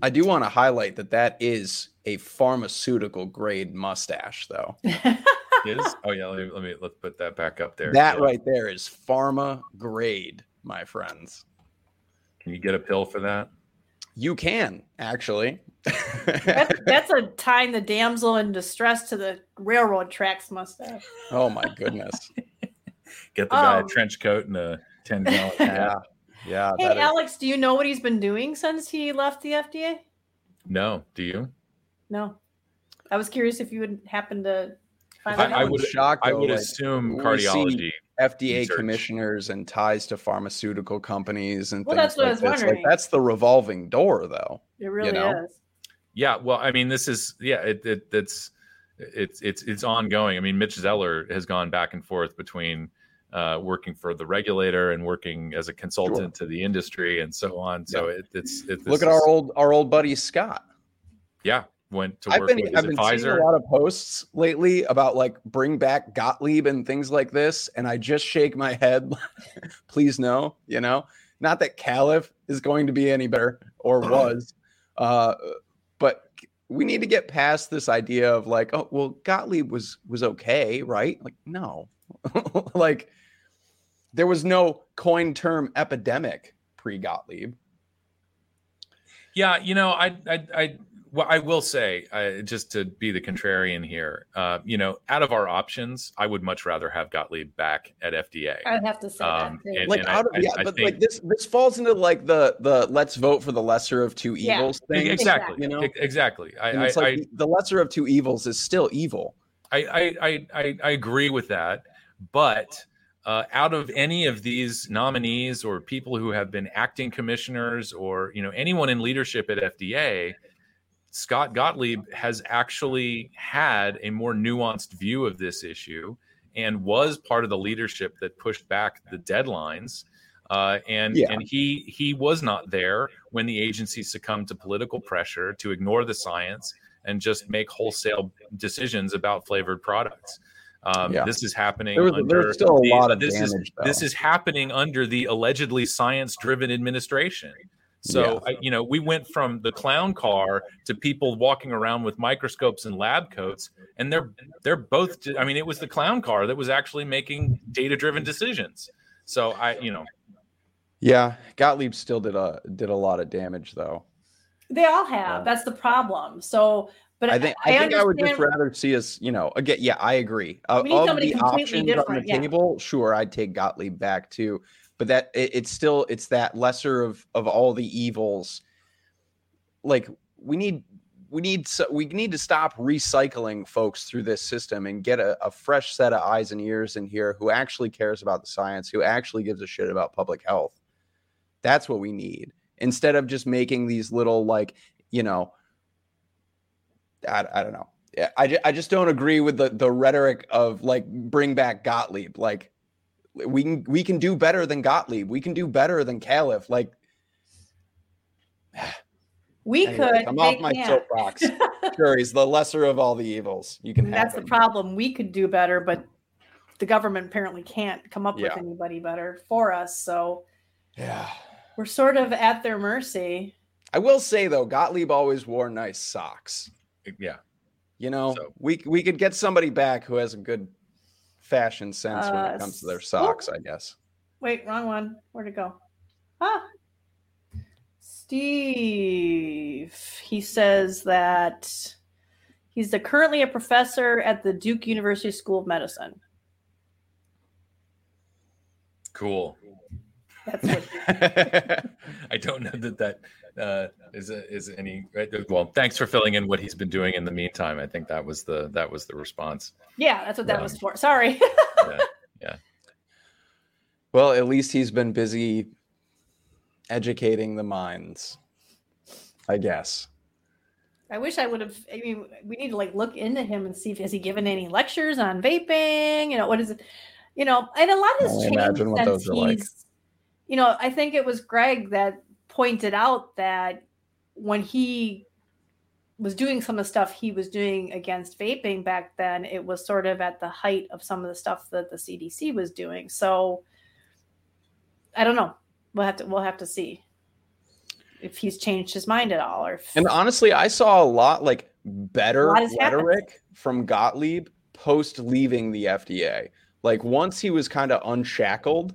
I do want to highlight that that is a pharmaceutical grade mustache, though. is oh yeah, let me, let me let's put that back up there. That yeah. right there is pharma grade, my friends. Can you get a pill for that? You can actually. that's, that's a tying the damsel in distress to the railroad tracks mustache. Oh my goodness! Get the guy um, a trench coat and a ten gallon hat. Yeah. Hey, Alex, is... do you know what he's been doing since he left the FDA? No. Do you? No. I was curious if you would happen to find I, out. I would, shock, I would like, assume cardiology. FDA research. commissioners and ties to pharmaceutical companies and well, things that's what like I was this. wondering. Like, that's the revolving door, though. It really you know? is. Yeah, well, I mean, this is yeah, it, it it's it's it's it's ongoing. I mean, Mitch Zeller has gone back and forth between uh, working for the regulator and working as a consultant sure. to the industry and so on. So it, it's it, look at our old our old buddy Scott. Yeah, went to work I've been, with I've been advisor. Seeing a lot of posts lately about like bring back Gottlieb and things like this, and I just shake my head. Please no, you know, not that Califf is going to be any better or was, uh, but we need to get past this idea of like, oh well, Gottlieb was was okay, right? Like no, like there was no coin term epidemic pre Gottlieb. Yeah, you know, I, I, I, well, I will say, uh, just to be the contrarian here, uh, you know, out of our options, I would much rather have Gottlieb back at FDA. I'd have to say um, that. And, like and out I, of yeah, I, but think, like this, this falls into like the the let's vote for the lesser of two evils yeah, thing. Exactly. You know, exactly. I, it's like the lesser of two evils is still evil. I, I, I, I agree with that, but uh, out of any of these nominees or people who have been acting commissioners or you know anyone in leadership at FDA, Scott Gottlieb has actually had a more nuanced view of this issue and was part of the leadership that pushed back the deadlines. Uh, and yeah. and he he was not there when the agency succumbed to political pressure to ignore the science and just make wholesale decisions about flavored products. Um, yeah. This is happening. There was, under there's still a the, lot of this damage. Is, this is happening under the allegedly science-driven administration. So, yeah. I, you know, we went from the clown car to people walking around with microscopes and lab coats, and they're they're both. I mean, it was the clown car that was actually making data-driven decisions. So, I, you know, yeah, Gottlieb still did a did a lot of damage, though. They all have. Yeah. That's the problem. So, but I think I, I think I would just rather see us, you know, again. Yeah, I agree. Uh, of the options on the yeah. table, sure, I'd take Gottlieb back too but that it, it's still it's that lesser of of all the evils. Like we need we need we need to stop recycling folks through this system and get a, a, fresh set of eyes and ears in here who actually cares about the science who actually gives a shit about public health. That's what we need. Instead of just making these little like you know i, I don't know. I, I just don't agree with the the rhetoric of like bring back gottlieb. Like we can we can do better than Gottlieb. We can do better than Califf. Like we anyway, could. I'm off my can't. soapbox. sure, he's the lesser of all the evils. You can. That's the problem. We could do better, but the government apparently can't come up yeah. with anybody better for us. So yeah, we're sort of at their mercy. I will say though, Gottlieb always wore nice socks. Yeah. You know, so. we we could get somebody back who has a good fashion sense when it uh, comes to their socks, oh. I guess. Wait, wrong one. Where'd it go? Ah. Steve. He says that he's a, currently a professor at the Duke University School of Medicine. Cool. That's what. I don't know that that uh, is a, is any well. Thanks for filling in what he's been doing in the meantime. I think that was the that was the response. Yeah, that's what that um, was for. Sorry. yeah, yeah. Well, at least he's been busy educating the minds. I guess. I wish I would have. I mean, we need to like look into him and see if has he given any lectures on vaping. You know, what is it? You know, and a lot of this changed since he's. Like. You know, I think it was Greg that pointed out that when he was doing some of the stuff he was doing against vaping back then, it was sort of at the height of some of the stuff that the CDC was doing. So I don't know. We'll have to we'll have to see if he's changed his mind at all or if... And honestly, I saw a lot like better lot rhetoric happened. from Gottlieb post leaving the FDA. Like once he was kind of unshackled,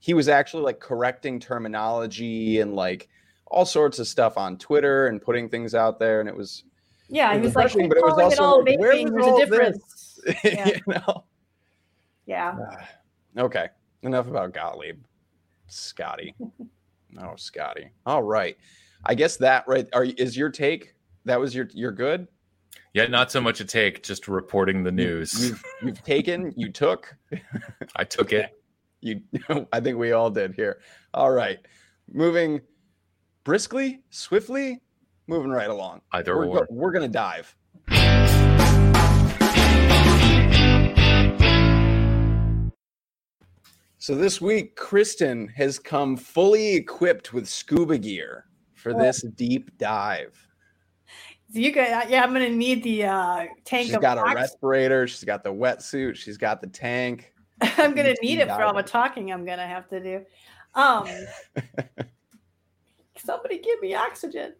he was actually like correcting terminology and like all sorts of stuff on Twitter and putting things out there. And it was yeah, he was like, but it was also like, where was all a difference. yeah. you know? Yeah. okay. Enough about Gottlieb. Scotty. oh, Scotty. All right. I guess that right are is your take? That was your you're good? Yeah, not so much a take, just reporting the news. You've, you've taken, you took. I took it. You, I think we all did here. All right, moving briskly, swiftly, moving right along. Either we're, or. We're gonna dive. So this week, Kristen has come fully equipped with scuba gear for this deep dive. you got, yeah, I'm gonna need the uh, tank. She's got a respirator. She's got the wetsuit. She's got the tank. I'm gonna need it for all the talking I'm gonna have to do. Um, somebody give me oxygen.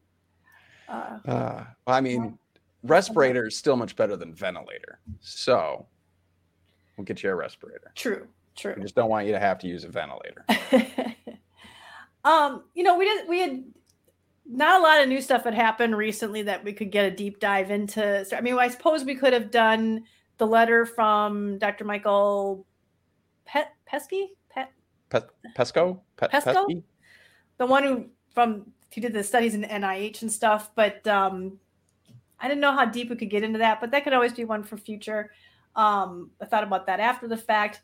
Uh, uh, I mean, respirator is still much better than ventilator. So we'll get you a respirator. True, true. We just don't want you to have to use a ventilator. um, you know, we did we had not a lot of new stuff had happened recently that we could get a deep dive into. So, I mean, I suppose we could have done the letter from Dr. Michael Pet Pesky? Pet Pe- Pesko? Pe- Pesko? Pesky? The one who from he did the studies in NIH and stuff, but um I didn't know how deep we could get into that, but that could always be one for future. Um, I thought about that after the fact.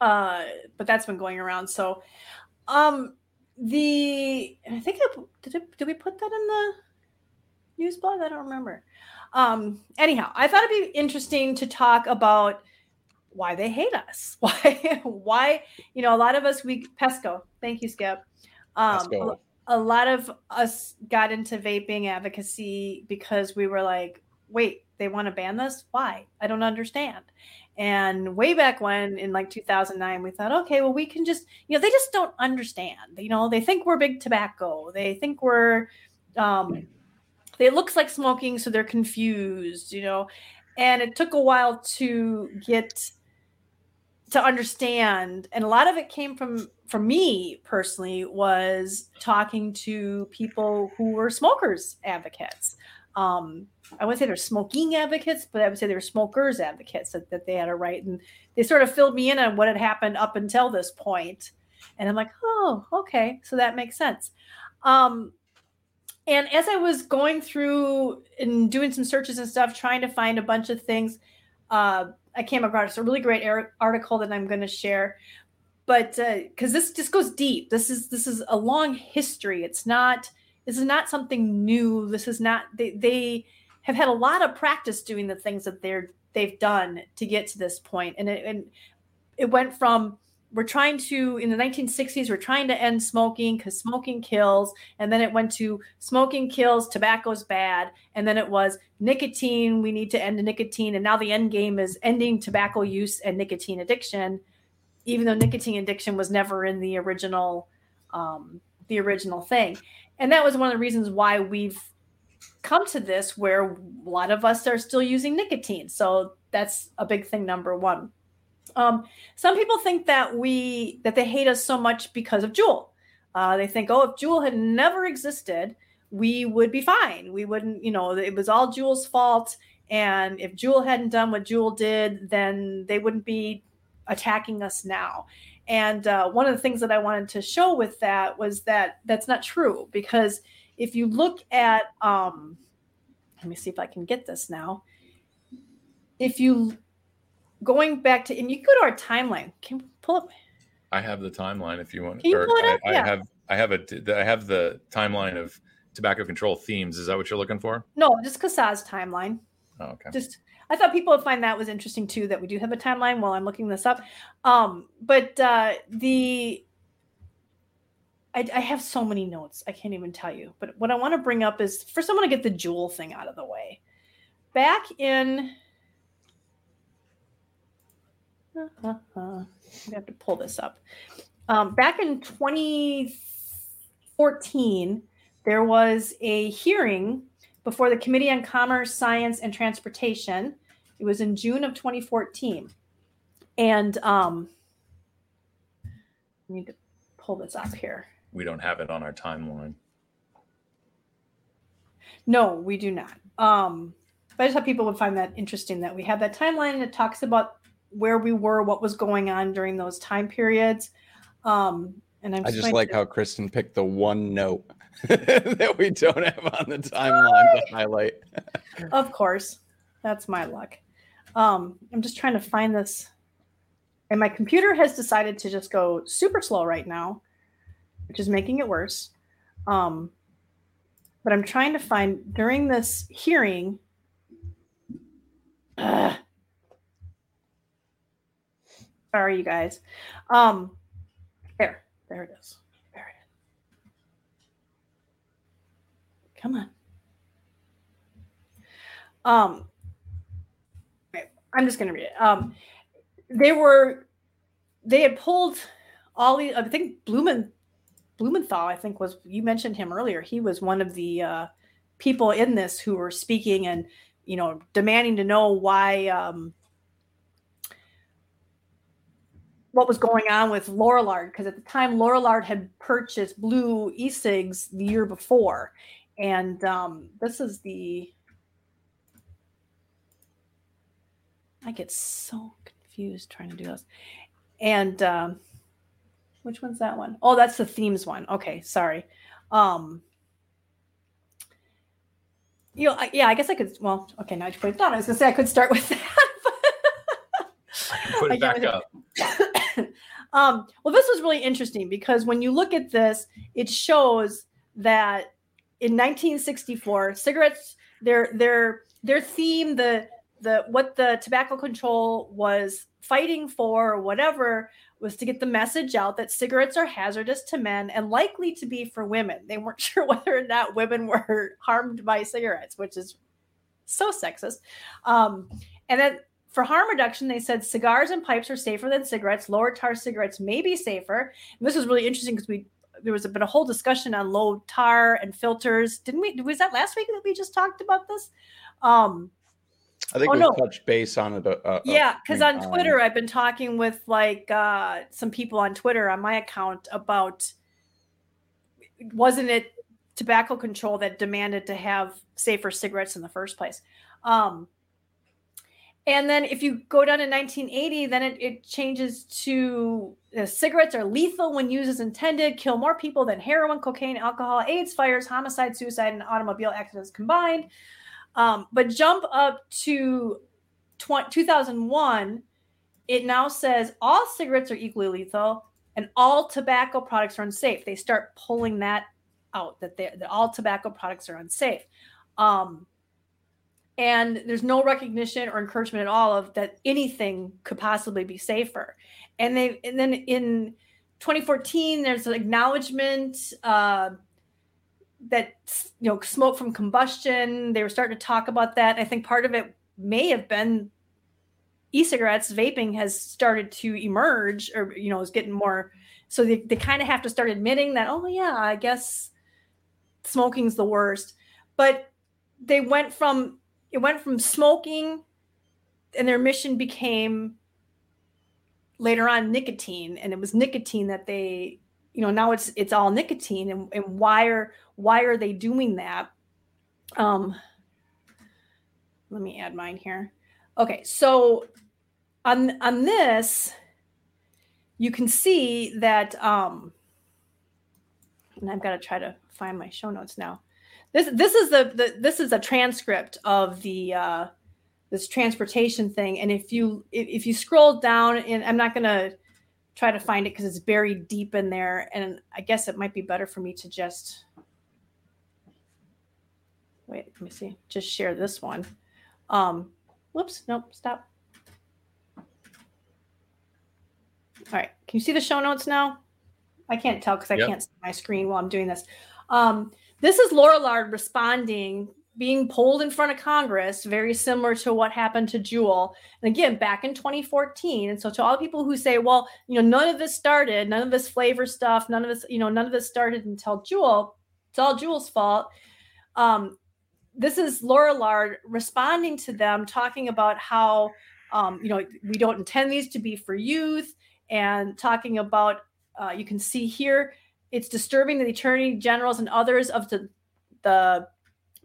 Uh, but that's been going around. So um the I think I, did it, did we put that in the News blog? I don't remember. Um, anyhow, I thought it'd be interesting to talk about why they hate us. Why, why, you know, a lot of us, we, Pesko, thank you, Skip. Um, a, a lot of us got into vaping advocacy because we were like, wait, they want to ban this? Why? I don't understand. And way back when in like 2009, we thought, okay, well, we can just, you know, they just don't understand. You know, they think we're big tobacco. They think we're, um, it looks like smoking, so they're confused, you know. And it took a while to get to understand, and a lot of it came from from me personally was talking to people who were smokers advocates. Um, I wouldn't say they're smoking advocates, but I would say they were smokers advocates that, that they had a right. And they sort of filled me in on what had happened up until this point. And I'm like, oh, okay. So that makes sense. Um, and as I was going through and doing some searches and stuff, trying to find a bunch of things, uh, I came across a really great article that I'm going to share. But because uh, this just goes deep, this is this is a long history. It's not this is not something new. This is not they they have had a lot of practice doing the things that they're they've done to get to this point, and it and it went from we're trying to in the 1960s we're trying to end smoking because smoking kills and then it went to smoking kills tobacco's bad and then it was nicotine we need to end the nicotine and now the end game is ending tobacco use and nicotine addiction even though nicotine addiction was never in the original um, the original thing. And that was one of the reasons why we've come to this where a lot of us are still using nicotine. So that's a big thing number one um, some people think that we that they hate us so much because of Juul. Uh, they think, oh, if Juul had never existed, we would be fine. We wouldn't, you know, it was all Juul's fault. And if Juul hadn't done what Juul did, then they wouldn't be attacking us now. And uh, one of the things that I wanted to show with that was that that's not true because if you look at, um, let me see if I can get this now. If you going back to, and you go to our timeline. Can you pull up? I have the timeline if you want. Can you pull it up? I, yeah. I have. I have a. I have the timeline of tobacco control themes. Is that what you're looking for? No, just CASAA's timeline. Oh, okay. Just I thought people would find that was interesting too. That we do have a timeline while I'm looking this up. Um, but uh, the I, I, have so many notes I can't even tell you. But what I want to bring up is first I want to get the Juul thing out of the way. Back in uh-huh. have to pull this up. Um, back in 2014, there was a hearing before the Committee on Commerce, Science, and Transportation. It was in June of 2014. And um, I need to pull this up here. We don't have it on our timeline. No, we do not. Um, but I just thought people would find that interesting that we have that timeline and it talks about where we were, what was going on during those time periods. Um, and I'm I just like to... how Kristen picked the one note that we don't have on the timeline to highlight. of course, that's my luck. Um, I'm just trying to find this, and my computer has decided to just go super slow right now, which is making it worse. Um, but I'm trying to find during this hearing. Uh, Sorry, you guys. Um, there, there it is. There it is. Come on. Um, I'm just to read it. Um, they were, they had pulled all the, I think Blumen, Blumenthal, I think was, you mentioned him earlier. He was one of the uh, people in this who were speaking and, you know, demanding to know why, um, what was going on with Lorillard because at the time Lorillard had purchased Blue e-cigs the year before, and um, this is the. I get so confused trying to do this, and um, which one's that one? Oh, that's the themes one. Okay, sorry. Um, you know, I, yeah, I guess I could. Well, okay, now you put it down. I was gonna say I could start with that. put it back up. um, well, this was really interesting because when you look at this, it shows that in 1964, cigarettes their their their theme the the what the tobacco control was fighting for or whatever was to get the message out that cigarettes are hazardous to men and likely to be for women. They weren't sure whether or not women were harmed by cigarettes, which is so sexist. Um, and then for harm reduction, they said cigars and pipes are safer than cigarettes. Lower tar cigarettes may be safer. And this was really interesting because we there was a bit a whole discussion on low tar and filters. Didn't we? Was that last week that we just talked about this? Um, I think oh, we no. touched base on it. Uh, uh yeah, because on Twitter, I've been talking with like uh, some people on Twitter on my account about wasn't it tobacco control that demanded to have safer cigarettes in the first place? Um, and then if you go down to 1980, then it, it changes to uh, cigarettes are lethal when used as intended, kill more people than heroin, cocaine, alcohol, AIDS, fires, homicide, suicide, and automobile accidents combined. Um, but jump up to tw- 2001, it now says all cigarettes are equally lethal and all tobacco products are unsafe. They start pulling that out that, that all tobacco products are unsafe. Um, and there's no recognition or encouragement at all of that anything could possibly be safer. And they and then in 2014, there's an acknowledgement uh, that you know smoke from combustion they were starting to talk about that. I think part of it may have been e-cigarettes vaping has started to emerge or you know is getting more. So they, they kind of have to start admitting that oh yeah i guess smoking's the worst. But they went from it went from smoking and their mission became later on nicotine and it was nicotine that they you know now it's it's all nicotine and, and why are why are they doing that? Um let me add mine here. Okay so on on this you can see that um and i've got to try to find my show notes now this this is the, the this is a transcript of the uh this transportation thing and if you if, if you scroll down and i'm not going to try to find it because it's buried deep in there. And I guess it might be better for me to just wait, let me see, just share this one. Um, whoops, nope, stop. All right, can you see the show notes now? I can't tell because I yep. can't see my screen while I'm doing this. Um, this is Lorillard responding being pulled in front of Congress, very similar to what happened to Juul. And again, back in 2014. And so to all the people who say, well, you know, none of this started, none of this flavor stuff, none of this, you know, none of this started until Juul, it's all Juul's fault. Um, this is Lorillard responding to them, talking about how, um, you know, we don't intend these to be for youth and talking about, uh, you can see here, it's disturbing that the attorney generals and others of the, the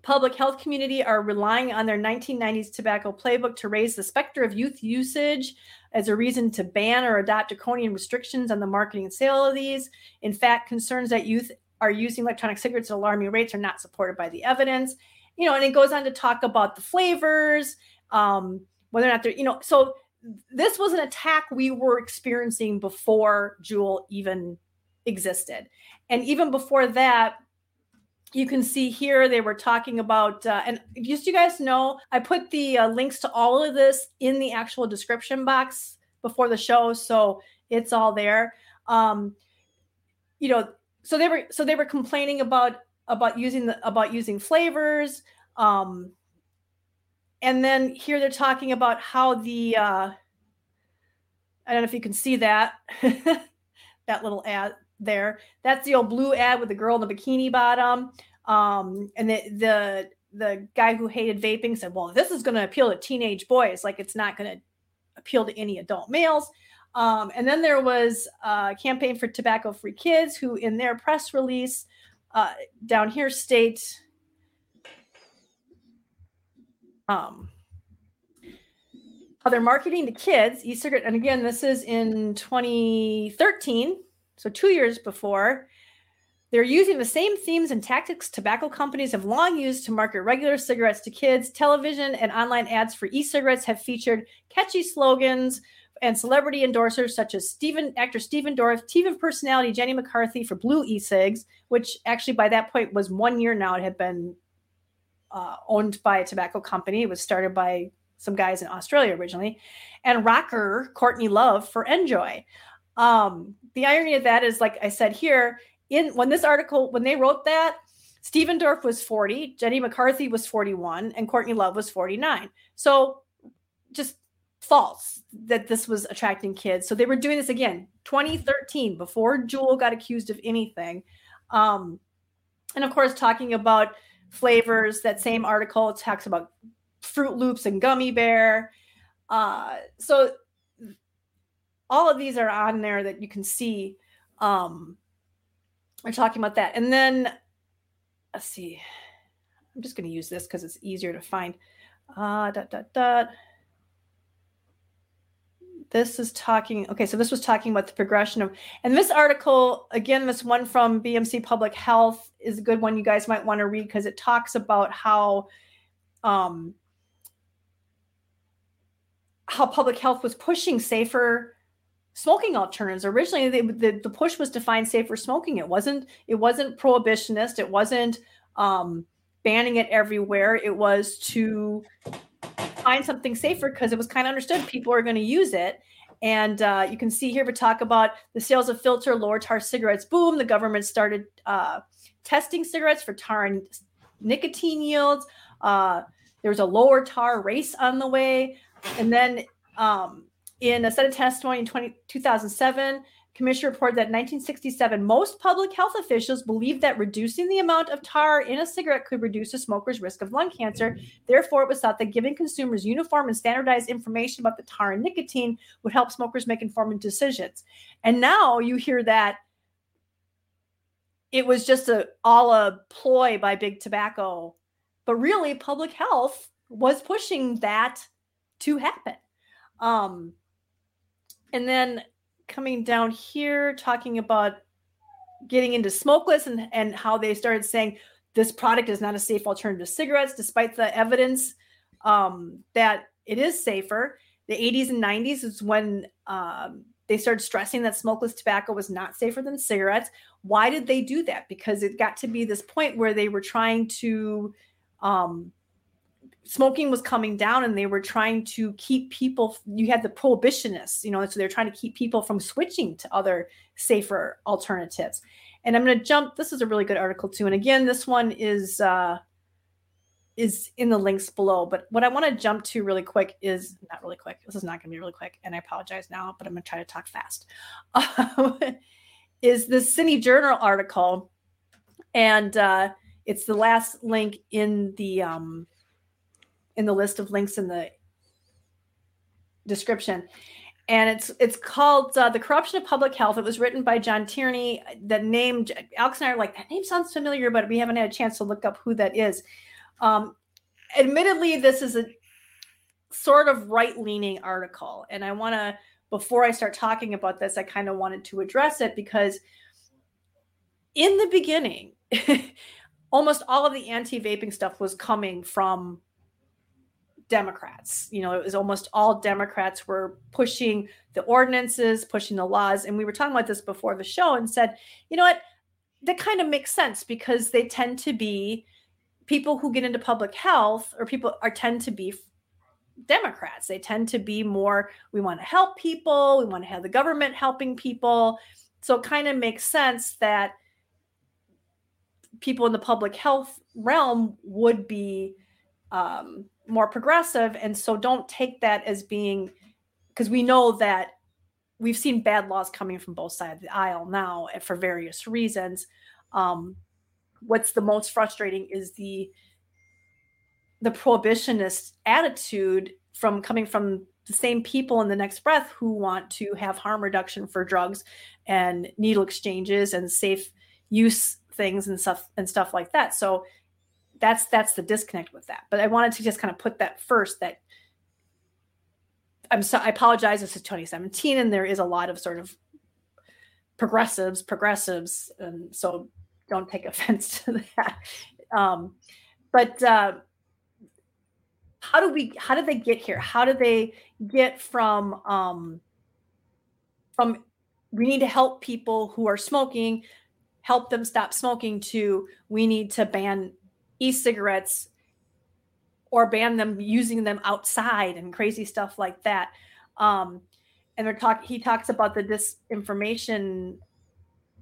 public health community are relying on their 1990s tobacco playbook to raise the specter of youth usage as a reason to ban or adopt draconian restrictions on the marketing and sale of these. In fact, concerns that youth are using electronic cigarettes at alarming rates are not supported by the evidence. You know, and it goes on to talk about the flavors, um, whether or not they're, you know, so this was an attack we were experiencing before Juul even existed. And even before that, you can see here they were talking about uh, and just you guys know i put the uh, links to all of this in the actual description box before the show so it's all there um you know so they were so they were complaining about about using the about using flavors um and then here they're talking about how the uh i don't know if you can see that that little ad there. That's the old blue ad with the girl in the bikini bottom. Um, and the, the the guy who hated vaping said, "Well, this is going to appeal to teenage boys. Like it's not going to appeal to any adult males." Um, and then there was a campaign for tobacco-free kids, who in their press release uh, down here state. Um, how they're marketing to kids e-cigarette and again this is in 2013 so two years before, they're using the same themes and tactics tobacco companies have long used to market regular cigarettes to kids. Television and online ads for e cigarettes have featured catchy slogans and celebrity endorsers such as actor Stephen Dorff, TV personality Jenny McCarthy for Blue e-cigs, which actually by that point was one year now. It had been uh, owned by a tobacco company. It was started by some guys in Australia originally, and rocker Courtney Love for NJOY. Um, the irony of that is, like I said here, in when this article when they wrote that, Stephen Dorff was 40, Jenny McCarthy was 41, and Courtney Love was 49. So just false that this was attracting kids. So they were doing this again, 2013, before Juul got accused of anything. Um, and of course, talking about flavors, that same article talks about Froot Loops and Gummy Bear. Uh, so all of these are on there that you can see. Um, we're talking about that. And then let's see. I'm just going to use this because it's easier to find. Uh, dot, dot, dot this is talking okay so this was talking about the progression of and this article again this one from bmc public health is a good one you guys might want to read because it talks about how um how public health was pushing safer smoking alternatives originally they, the, the push was to find safer smoking it wasn't it wasn't prohibitionist it wasn't um banning it everywhere it was to find something safer because it was kind of understood people are going to use it. And uh, you can see here we talk about the sales of filter lower tar cigarettes. Boom, the government started uh, testing cigarettes for tar and nicotine yields. Uh, there was a lower tar race on the way. And then um, in a set of testimony in 20, 2007, Commission reported that in 1967, most public health officials believed that reducing the amount of tar in a cigarette could reduce a smoker's risk of lung cancer. Therefore, it was thought that giving consumers uniform and standardized information about the tar and nicotine would help smokers make informed decisions. And now you hear that it was just a all a ploy by big tobacco, but really public health was pushing that to happen. Um, and then coming down here talking about getting into smokeless and, and how they started saying this product is not a safe alternative to cigarettes, despite the evidence um, that it is safer. The 80s and 90s is when um, they started stressing that smokeless tobacco was not safer than cigarettes. Why did they do that? Because it got to be this point where they were trying to um, smoking was coming down and they were trying to keep people you had the prohibitionists you know so they're trying to keep people from switching to other safer alternatives. And i'm going to jump this is a really good article too and again this one is uh is in the links below but what i want to jump to really quick is not really quick this is not going to be really quick and i apologize now but i'm going to try to talk fast. Is the City Journal article and uh it's the last link in the um in the list of links in the description. And it's it's called uh, the corruption of public health. It was written by john tierney the name alex and i are like that name sounds familiar but we haven't had a chance to look up who that is. Um, admittedly this is a sort of right-leaning article. And i want to before i start talking about this i kind of wanted to address it because in the beginning almost all of the anti-vaping stuff was coming from Democrats. You know, it was almost all Democrats were pushing the ordinances, pushing the laws. And we were talking about this before the show and said, you know what? That kind of makes sense because they tend to be people who get into public health or people are tend to be Democrats. They tend to be more, we want to help people, we want to have the government helping people. So it kind of makes sense that people in the public health realm would be um, more progressive. And so don't take that as being because we know that we've seen bad laws coming from both sides of the aisle now for various reasons. Um, what's the most frustrating is the the prohibitionist attitude from coming from the same people in the next breath who want to have harm reduction for drugs and needle exchanges and safe use things and stuff and stuff like that. So that's that's the disconnect with that. But I wanted to just kind of put that first that I'm so I apologize. This is 2017, and there is a lot of sort of progressives, progressives, and so don't take offense to that. Um, but uh, how do we? How did they get here? How did they get from um, from we need to help people who are smoking, help them stop smoking, to we need to ban e cigarettes or ban them using them outside and crazy stuff like that. Um, and they're talk he talks about the disinformation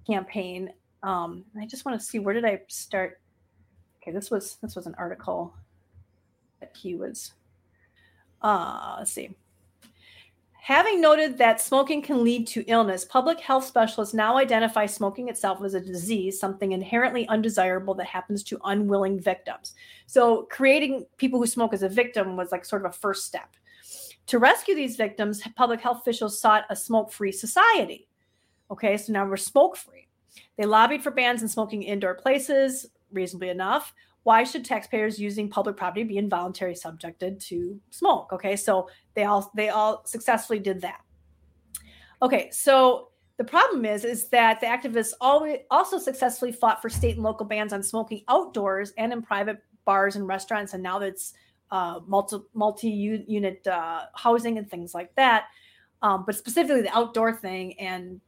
campaign. Um, I just want to see where did I start? Okay, this was this was an article that he was uh let's see Having noted that smoking can lead to illness, public health specialists now identify smoking itself as a disease, something inherently undesirable that happens to unwilling victims. So, creating people who smoke as a victim was like sort of a first step. To rescue these victims, public health officials sought a smoke free society. Okay, so now we're smoke free. They lobbied for bans in smoking indoor places, reasonably enough why should taxpayers using public property be involuntarily subjected to smoke? Okay so they all they all successfully did that. Okay so the problem is is that the activists always also successfully fought for state and local bans on smoking outdoors and in private bars and restaurants and now that's uh, multi multi unit uh, housing and things like that. Um, but specifically the outdoor thing and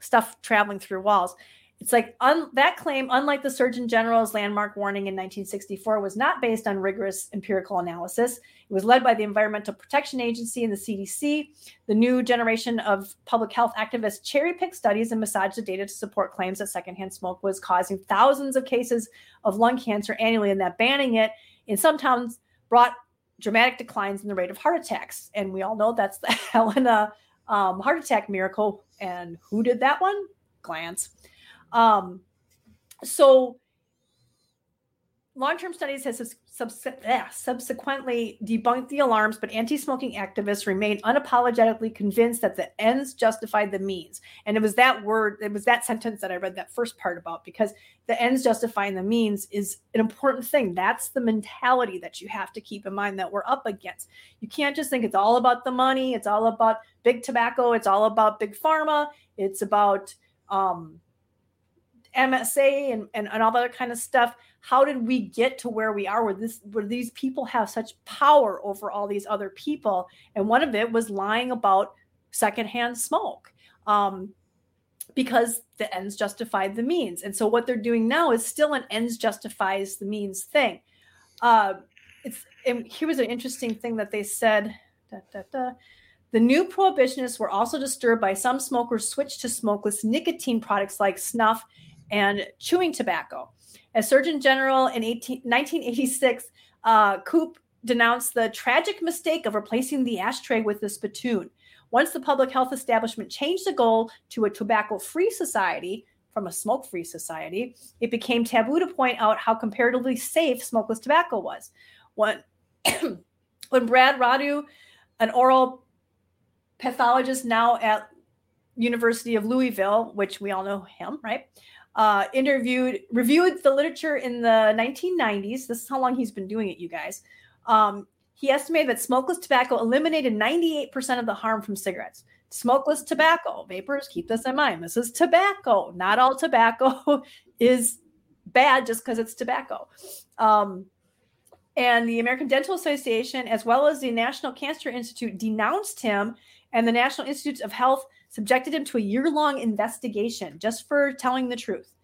stuff traveling through walls it's like un, that claim, unlike the Surgeon General's landmark warning in 1964, was not based on rigorous empirical analysis. It was led by the Environmental Protection Agency and the CDC. The new generation of public health activists cherry picked studies and massaged the data to support claims that secondhand smoke was causing thousands of cases of lung cancer annually, and that banning it in some towns brought dramatic declines in the rate of heart attacks. And we all know that's the Helena um, heart attack miracle. And who did that one? Glantz. Um, so long-term studies has subsequently debunked the alarms, but anti-smoking activists remain unapologetically convinced that the ends justify the means. And it was that word, it was that sentence that I read that first part about because the ends justifying the means is an important thing. That's the mentality that you have to keep in mind that we're up against. You can't just think it's all about the money, it's all about big tobacco, it's all about big pharma, it's about um, MSA and, and, and all that kind of stuff. How did we get to where we are where this where these people have such power over all these other people? And one of it was lying about secondhand smoke. Um, because the ends justified the means. And so what they're doing now is still an ends justifies the means thing. Uh, it's and here was an interesting thing that they said. Da, da, da. The new prohibitionists were also disturbed by some smokers switched to smokeless nicotine products like snuff and chewing tobacco. As Surgeon General in 18, 1986, uh, Koop denounced the tragic mistake of replacing the ashtray with the spittoon. Once the public health establishment changed the goal to a tobacco free society from a smoke free society, it became taboo to point out how comparatively safe smokeless tobacco was. When, when Brad Rodu, an oral pathologist now at University of Louisville, which we all know him, right? Uh, interviewed, reviewed the literature in the 1990s. This is how long he's been doing it, you guys. Um, he estimated that smokeless tobacco eliminated 98% of the harm from cigarettes. Smokeless tobacco, vapors, keep this in mind. This is tobacco. Not all tobacco is bad just because it's tobacco. Um, and the American Dental Association, as well as the National Cancer Institute, denounced him, and the National Institutes of Health subjected him to a year long investigation just for telling the truth.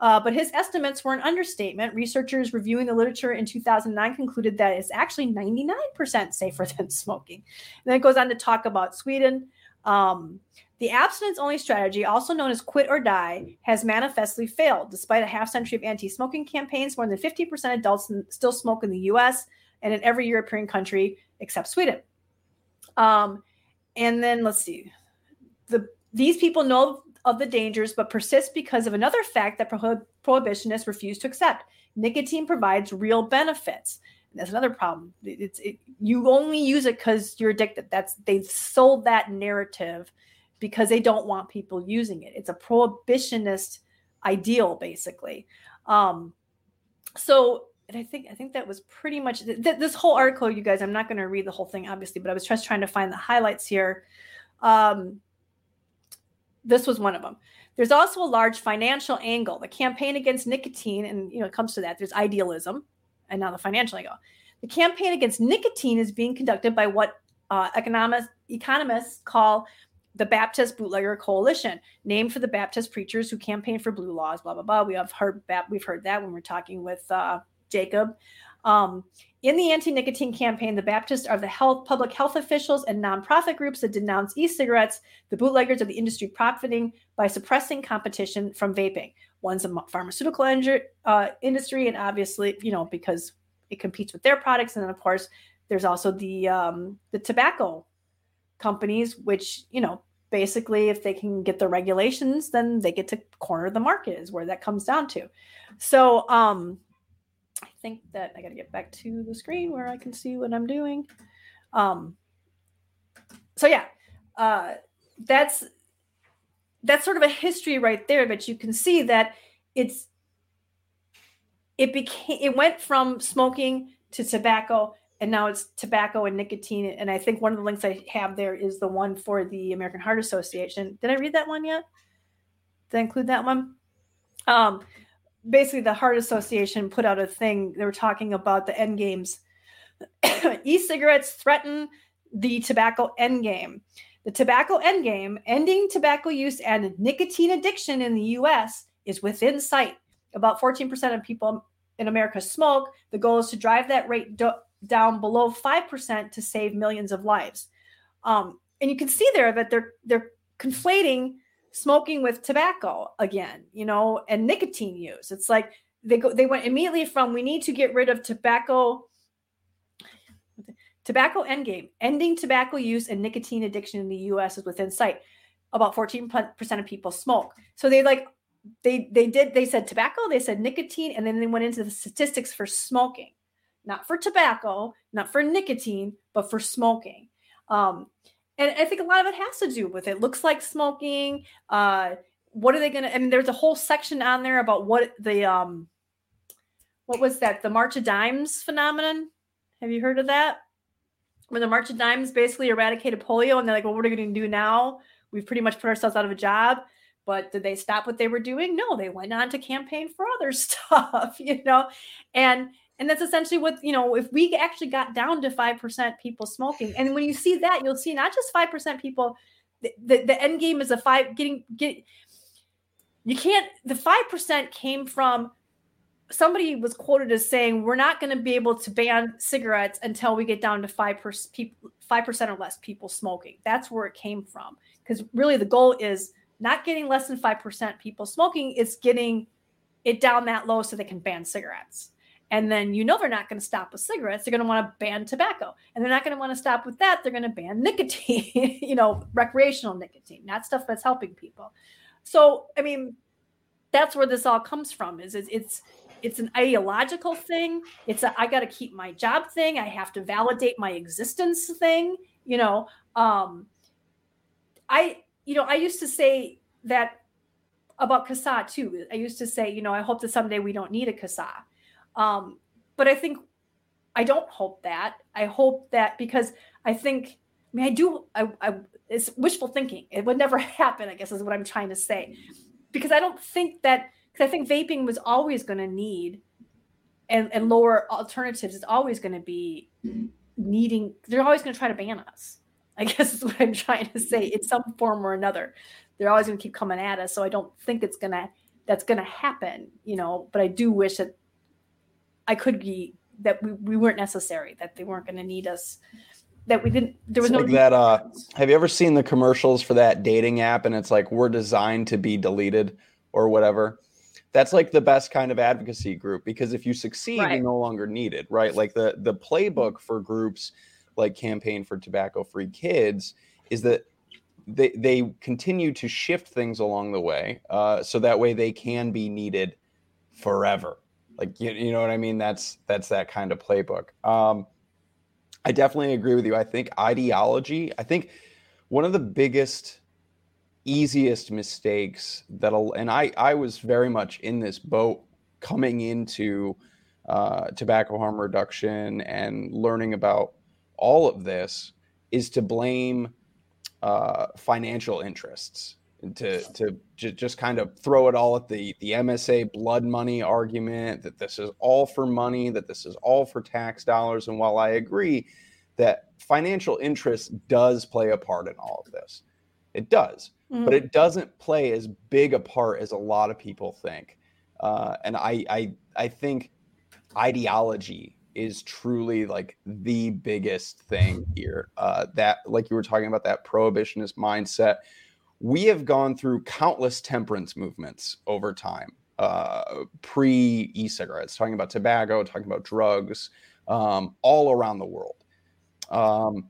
Uh, but his estimates were an understatement. Researchers reviewing the literature in 2009 concluded that it's actually 99% safer than smoking. And then it goes on to talk about Sweden. Um, the abstinence only strategy, also known as quit or die, has manifestly failed. Despite a half century of anti smoking campaigns, more than 50% of adults still smoke in the US and in every European country except Sweden. Um, and then let's see the these people know of the dangers but persist because of another fact that prohib- prohibitionists refuse to accept. Nicotine provides real benefits. That's another problem. It's it, you only use it because you're addicted. That's they've sold that narrative because they don't want people using it. It's a prohibitionist ideal basically. Um so and i think i think that was pretty much th- this whole article you guys i'm not going to read the whole thing obviously but i was just trying to find the highlights here. Um this was one of them. There's also a large financial angle. The campaign against nicotine, and you know, it comes to that. There's idealism, and now the financial angle. The campaign against nicotine is being conducted by what uh, economists economists call the Baptist Bootlegger Coalition, named for the Baptist preachers who campaigned for blue laws. Blah blah blah. We have heard that. We've heard that when we're talking with uh, Jacob. Um, in the anti-nicotine campaign, the Baptists are the health, public health officials and nonprofit groups that denounce e-cigarettes. The bootleggers are the industry profiting by suppressing competition from vaping. One's a pharmaceutical uh, industry, and obviously, you know, because it competes with their products, and then of course, there's also the um, the tobacco companies, which you know, basically, if they can get the regulations, then they get to corner the market. Is where that comes down to. So, um, think that I got to get back to the screen where I can see what I'm doing. Um, so yeah, uh, that's that's sort of a history right there. But you can see that it's it became it went from smoking to tobacco and now it's tobacco and nicotine and i think one of the links i have there is the one for the american heart association did i read that one yet did i include that one um basically the heart association put out a thing. They were talking about the end games e-cigarettes threaten the tobacco end game the tobacco end game ending tobacco use and nicotine addiction in the us is within sight. About 14% of people in america smoke. The goal is to drive that rate do- down below 5% to save millions of lives. Um, and you can see there that they're they're conflating smoking with tobacco again, you know, and nicotine use. It's like they go they went immediately from we need to get rid of tobacco tobacco endgame ending tobacco use and nicotine addiction in the US is within sight. About 14% of people smoke. So they like they they did they said tobacco, they said nicotine and then they went into the statistics for smoking. Not for tobacco, not for nicotine, but for smoking. Um, and I think a lot of it has to do with it. Looks like smoking. Uh, what are they going to? I mean, there's a whole section on there about what the um, what was that? The March of Dimes phenomenon. Have you heard of that? When the March of Dimes basically eradicated polio, and they're like, "Well, what are we going to do now? We've pretty much put ourselves out of a job." But did they stop what they were doing? No, they went on to campaign for other stuff, you know. And and that's essentially what, you know, if we actually got down to 5% people smoking, and when you see that, you'll see not just 5% people, the, the, the end game is a five getting, get, you can't, the 5% came from somebody was quoted as saying, we're not going to be able to ban cigarettes until we get down to 5% people, 5% or less people smoking. That's where it came from. Because really the goal is not getting less than 5% people smoking, it's getting it down that low so they can ban cigarettes. And then you know they're not going to stop with cigarettes. They're going to want to ban tobacco. And they're not going to want to stop with that. They're going to ban nicotine, you know, recreational nicotine, not stuff that's helping people. So, I mean, that's where this all comes from is it's, it's it's an ideological thing. It's a I got to keep my job thing. I have to validate my existence thing, you know. Um I you know, I used to say that about CASAA too. I used to say, you know, I hope that someday we don't need a CASAA um, but I think I don't hope that. I hope that because I think, I mean, I do, I, I, it's wishful thinking. It would never happen, I guess, is what I'm trying to say. Because I don't think that, because I think vaping was always going to need, and, and lower alternatives is always going to be needing, they're always going to try to ban us. I guess is what I'm trying to say in some form or another. They're always going to keep coming at us. So I don't think it's going to, that's going to happen, you know, but I do wish that I could be that we, we weren't necessary, that they weren't going to need us, that we didn't. There was it's no like that. Uh, have you ever seen the commercials for that dating app? And it's like we're designed to be deleted or whatever. That's like the best kind of advocacy group because if you succeed, right. you're no longer needed, right? Like the the playbook for groups like Campaign for Tobacco Free Kids is that they they continue to shift things along the way, uh, so that way they can be needed forever like you, you know what I mean? That's that's that kind of playbook. Um, I definitely agree with you. I think ideology. I think one of the biggest, easiest mistakes that'll, and I I was very much in this boat coming into uh, tobacco harm reduction and learning about all of this is to blame uh, financial interests to to j- just kind of throw it all at the the MSA blood money argument that this is all for money, that this is all for tax dollars. And while I agree that financial interest does play a part in all of this, It does, mm-hmm. but it doesn't play as big a part as a lot of people think. Uh, and I, I, I think ideology is truly like the biggest thing here. Uh, that, like you were talking about, that prohibitionist mindset. We have gone through countless temperance movements over time, uh, pre e cigarettes, talking about tobacco, talking about drugs, um, all around the world. Um,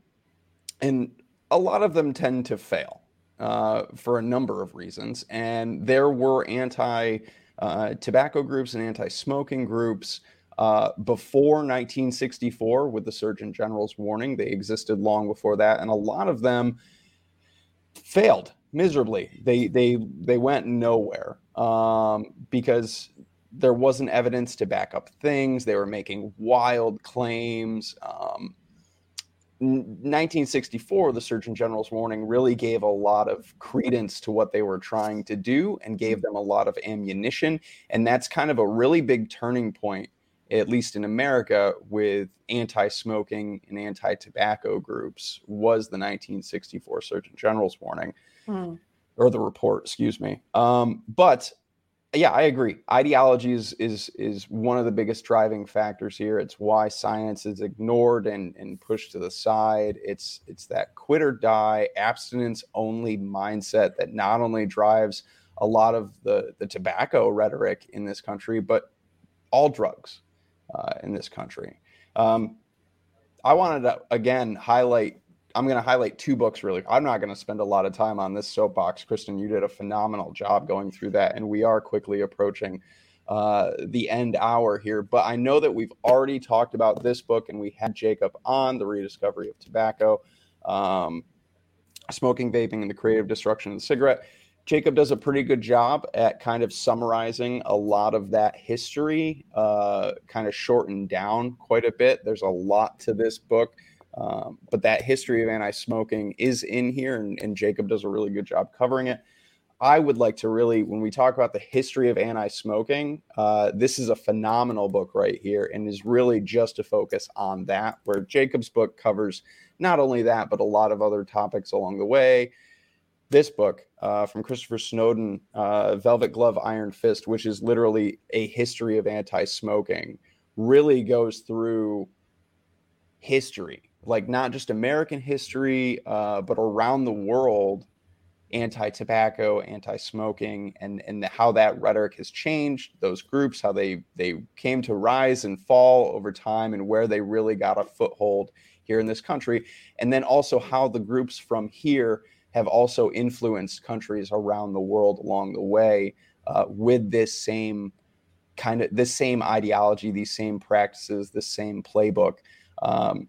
and a lot of them tend to fail uh, for a number of reasons. And there were anti uh, tobacco groups and anti smoking groups uh, before 1964 with the Surgeon General's warning. They existed long before that, and a lot of them failed miserably. They they they went nowhere um, because there wasn't evidence to back up things. They were making wild claims. Um, 1964, the Surgeon General's warning really gave a lot of credence to what they were trying to do and gave them a lot of ammunition. And that's kind of a really big turning point at least in America, with anti-smoking and anti-tobacco groups was the 1964 Surgeon General's warning, hmm. or the report, excuse me. Um, but yeah, I agree. Ideology is is is one of the biggest driving factors here. It's why science is ignored and and pushed to the side. It's it's that quit or die, abstinence only mindset that not only drives a lot of the the tobacco rhetoric in this country, but all drugs uh, in this country. Um, I wanted to again highlight. I'm going to highlight two books really. I'm not going to spend a lot of time on this soapbox. Kristen, you did a phenomenal job going through that, and we are quickly approaching uh, the end hour here. But I know that we've already talked about this book, and we had Jacob on the rediscovery of tobacco, um, smoking, vaping, and the creative destruction of the cigarette. Jacob does a pretty good job at kind of summarizing a lot of that history, uh, kind of shortened down quite a bit. There's a lot to this book, um, but that history of anti smoking is in here, and, and, Jacob does a really good job covering it. I would like to really, when we talk about the history of anti smoking, uh, this is a phenomenal book right here and is really just to focus on that, where Jacob's book covers not only that, but a lot of other topics along the way this book uh, from Christopher Snowden, uh, Velvet Glove Iron Fist, which is literally a history of anti smoking, really goes through history, like not just American history, uh, but around the world, anti tobacco, anti smoking, and, and how that rhetoric has changed, those groups, how they, they came to rise and fall over time, and where they really got a foothold here in this country. And then also how the groups from here have also influenced countries around the world along the way uh, with this same kind of this same ideology, these same practices, the same playbook. Um,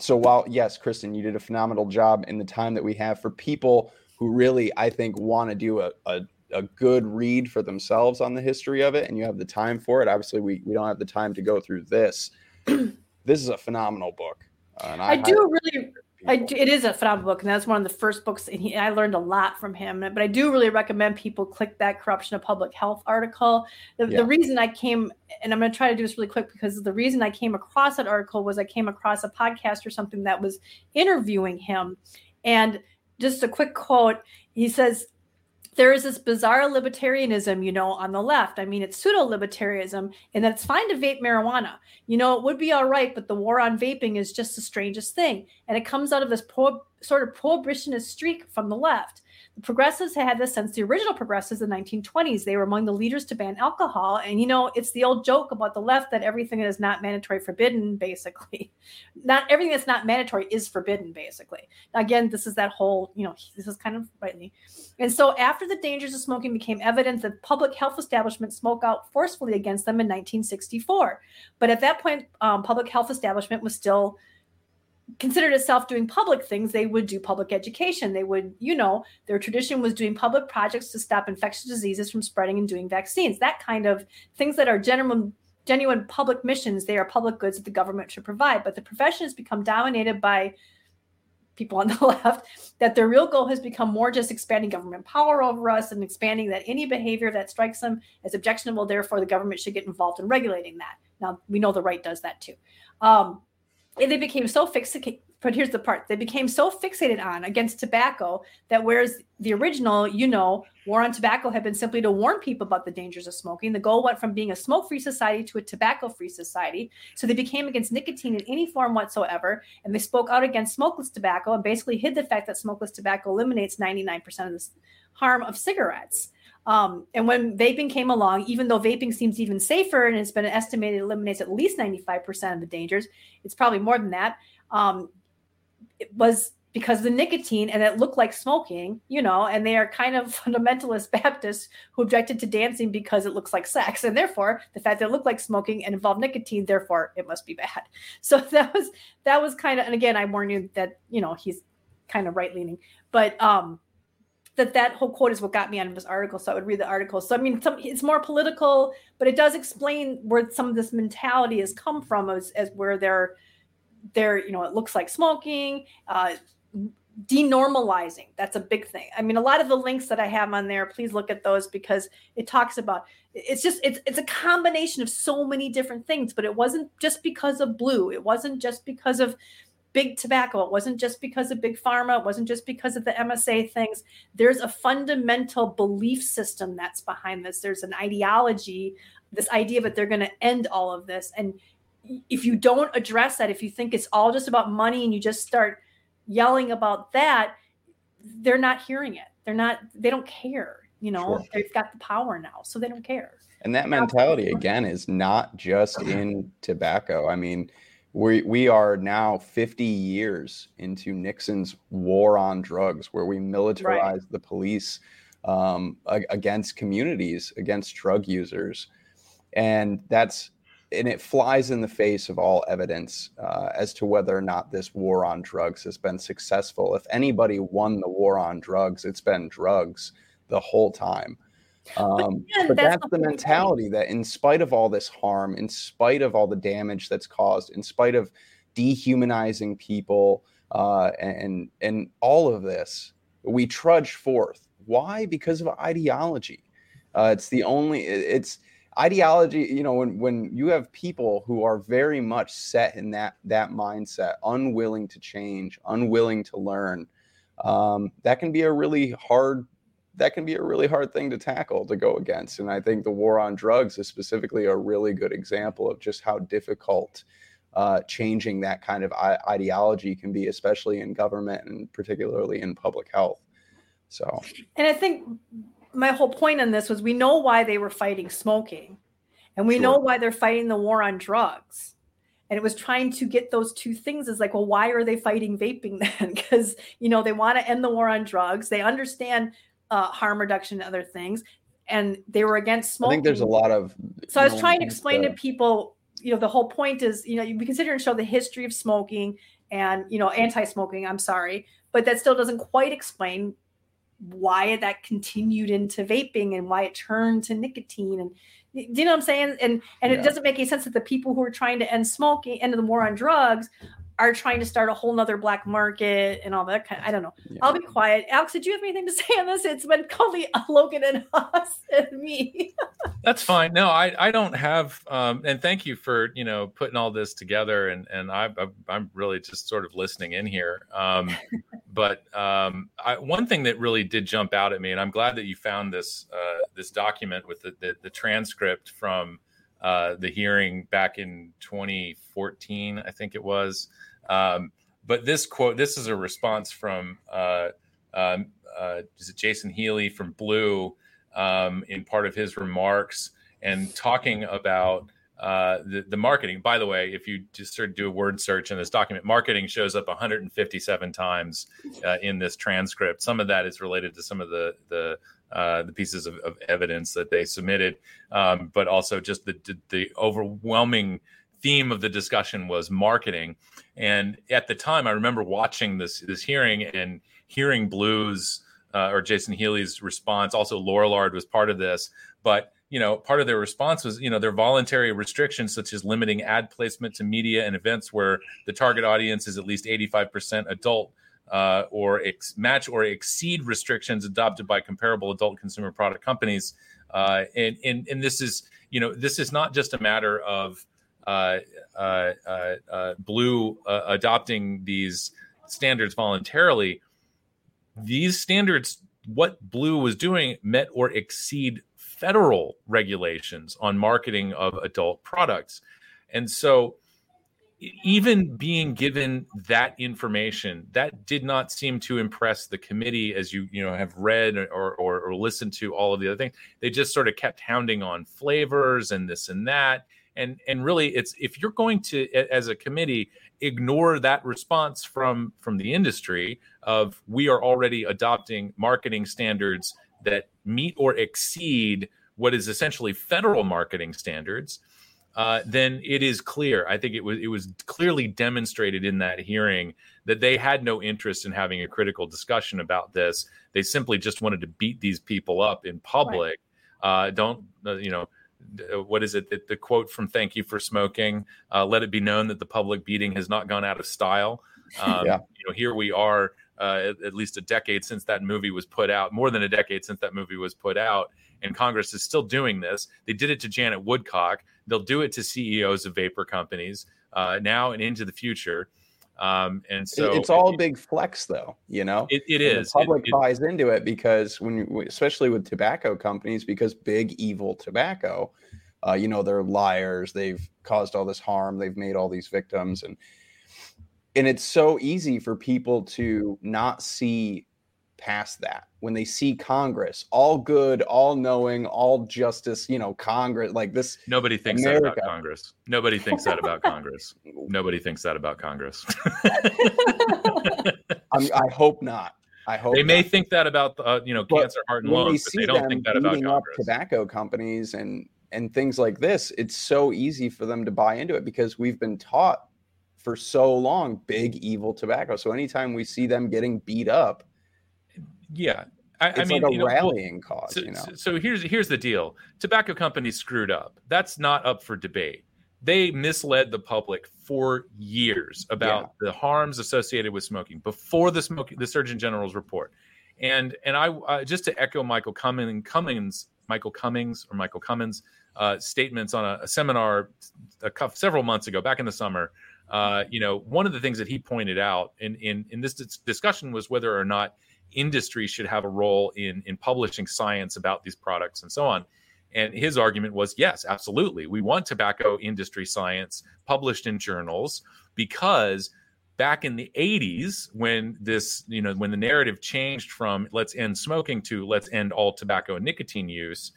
so while yes, Kristen, you did a phenomenal job in the time that we have for people who really, I think, want to do a, a a good read for themselves on the history of it and you have the time for it obviously we, we don't have the time to go through this. This is a phenomenal book uh, I, I do really I, it is a phenomenal book, and that's one of the first books. And he, I learned a lot from him. But I do really recommend people click that corruption of public health article. The, yeah. the reason I came, and I'm going to try to do this really quick because the reason I came across that article was I came across a podcast or something that was interviewing him, and just a quick quote. He says, there is this bizarre libertarianism, you know, on the left. I mean, it's pseudo libertarianism, and that it's fine to vape marijuana. You know, it would be all right, but the war on vaping is just the strangest thing. And it comes out of this sort of prohibitionist streak from the left progressives had this since the original progressives in the 1920s. They were among the leaders to ban alcohol. And, you know, it's the old joke about the left that everything that is not mandatory forbidden, basically. Not everything that's not mandatory is forbidden, basically. Again, this is that whole, you know, this is kind of rightly. And so after the dangers of smoking became evident, the public health establishment spoke out forcefully against them in 1964. But at that point, um, public health establishment was still considered itself doing public things, they would do public education. They would, you know, their tradition was doing public projects to stop infectious diseases from spreading and doing vaccines. That kind of things that are genuine genuine public missions, they are public goods that the government should provide. But the profession has become dominated by people on the left that their real goal has become more just expanding government power over us and expanding that any behavior that strikes them as objectionable, therefore the government should get involved in regulating that. Now we know the right does that too. Um, they became so fixated but here's the part. They became so fixated on against tobacco that whereas the original you know war on tobacco had been simply to warn people about the dangers of smoking. The goal went from being a smoke-free society to a tobacco-free society. So they became against nicotine in any form whatsoever and they spoke out against smokeless tobacco and basically hid the fact that smokeless tobacco eliminates 99% of the harm of cigarettes um, and when vaping came along, even though vaping seems even safer and it's been estimated eliminates at least 95% of the dangers, it's probably more than that. Um, it was because the nicotine and it looked like smoking, you know, and they are kind of fundamentalist Baptists who objected to dancing because it looks like sex. And therefore, the fact that it looked like smoking and involved nicotine, therefore it must be bad. So that was that was kind of and again, I warn you that, you know, he's kind of right leaning. But um that that whole quote is what got me out of this article. So I would read the article. So I mean, some, it's more political, but it does explain where some of this mentality has come from, as, as where they're they're you know it looks like smoking, uh, denormalizing. That's a big thing. I mean, a lot of the links that I have on there, please look at those because it talks about it's just it's it's a combination of so many different things. But it wasn't just because of blue. It wasn't just because of big tobacco. It wasn't just because of big pharma. It wasn't just because of the MSA things. There's a fundamental belief system that's behind this. There's an ideology, this idea that they're going to end all of this. And if you don't address that, if you think it's all just about money and you just start yelling about that, they're not hearing it. They're not, they don't care. You know, sure. they've got the power now, so they don't care. And that mentality, again, is not just in tobacco. I mean, we we are now 50 years into Nixon's war on drugs, where we militarized right. the police um, against communities, against drug users, and that's and it flies in the face of all evidence uh, as to whether or not this war on drugs has been successful. If anybody won the war on drugs, it's been drugs the whole time. Um, but, but that's, that's the mentality that, in spite of all this harm, in spite of all the damage that's caused, in spite of dehumanizing people uh, and and all of this, we trudge forth. Why? Because of ideology. Uh, it's the only. It's ideology. You know, when when you have people who are very much set in that that mindset, unwilling to change, unwilling to learn, um, that can be a really hard that can be a really hard thing to tackle to go against. And I think the war on drugs is specifically a really good example of just how difficult uh, changing that kind of ideology can be, especially in government and particularly in public health. So, and I think my whole point on this was we know why they were fighting smoking, and we sure. know why they're fighting the war on drugs. And it was trying to get those two things is like, well, why are they fighting vaping then? Because, you know, they want to end the war on drugs. They understand uh, harm reduction and other things. And they were against smoking. I think there's a lot of. So I was trying to explain to people, you know, the whole point is, you know, you consider and show the history of smoking and, you know, anti smoking, I'm sorry, but that still doesn't quite explain why that continued into vaping and why it turned to nicotine and do you know what I'm saying? And and yeah. it doesn't make any sense that the people who are trying to end smoking, end the war on drugs, are trying to start a whole nother black market and all that kind of, I don't know. Yeah. I'll be quiet. Alex, did you have anything to say on this? It's been Colby, Logan, and us and me. That's fine. No, I, I don't have, um, and thank you for, you know, putting all this together. And, and I, I, am really just sort of listening in here. Um, but um, I, one thing that really did jump out at me, and I'm glad that you found this, uh, this document with the, the, the transcript from uh, the hearing back in 2014, I think it was. Um, but this quote, this is a response from uh, um, uh, is it Jason Healy from Blue um, in part of his remarks and talking about uh, the, the marketing. By the way, if you just sort of do a word search in this document, marketing shows up 157 times uh, in this transcript. Some of that is related to some of the the uh, the pieces of, of, evidence that they submitted, um, but also just the, the, the overwhelming theme of the discussion was marketing. And at the time, I remember watching this this hearing and hearing Blues uh, or Jason Healy's response. Also, Lorillard was part of this, but you know, part of their response was, you know, their voluntary restrictions, such as limiting ad placement to media and events where the target audience is at least 85% adult, uh, or ex- match or exceed restrictions adopted by comparable adult consumer product companies. Uh, and, and, and this is, you know, this is not just a matter of Uh, uh, uh, Blue uh, adopting these standards voluntarily, these standards, what Blue was doing, met or exceed federal regulations on marketing of adult products. And so, even being given that information that did not seem to impress the committee as you you know have read or, or, or listened to all of the other things they just sort of kept hounding on flavors and this and that and and really it's if you're going to as a committee ignore that response from from the industry of we are already adopting marketing standards that meet or exceed what is essentially federal marketing standards uh, then it is clear. I think it was it was clearly demonstrated in that hearing that they had no interest in having a critical discussion about this. They simply just wanted to beat these people up in public. Right. Uh, don't uh, you know? Uh, what is it? The, the, quote from "Thank You for Smoking." Uh, Let it be known that the public beating has not gone out of style. Um, yeah. You know, here we are, uh, at, at least a decade since that movie was put out, more than a decade since that movie was put out, and Congress is still doing this. They did it to Janet Woodcock. They'll do it to CEOs of vapor companies uh, now and into the future. Um, and so it's all a big flex, though. You know, it, it is. The public it, buys into it because when, you, especially with tobacco companies, because big evil tobacco, uh, you know, they're liars. They've caused all this harm. They've made all these victims, and and it's so easy for people to not see past that when they see Congress, all good, all knowing, all justice, you know, Congress like this. Nobody thinks America. that about Congress. Nobody thinks that about Congress. Nobody thinks that about Congress. i hope not. I hope they may think that about uh, you know but cancer, heart, and lungs, but they don't think that about Congress. tobacco companies and and things like this. It's so easy for them to buy into it because we've been taught for so long big evil tobacco. So anytime we see them getting beat up, yeah, I, it's I mean, like a know, rallying well, cause. So, you know? so here's here's the deal: tobacco companies screwed up. That's not up for debate. They misled the public for years about yeah. the harms associated with smoking before the smoking the Surgeon General's report. And and I uh, just to echo Michael Cummings, Cummings Michael Cummings or Michael Cummins uh, statements on a, a seminar a several months ago, back in the summer. Uh, you know, one of the things that he pointed out in in in this discussion was whether or not industry should have a role in in publishing science about these products and so on. And his argument was yes absolutely. We want tobacco industry science published in journals because back in the 80s when this you know when the narrative changed from let's end smoking to let's end all tobacco and nicotine use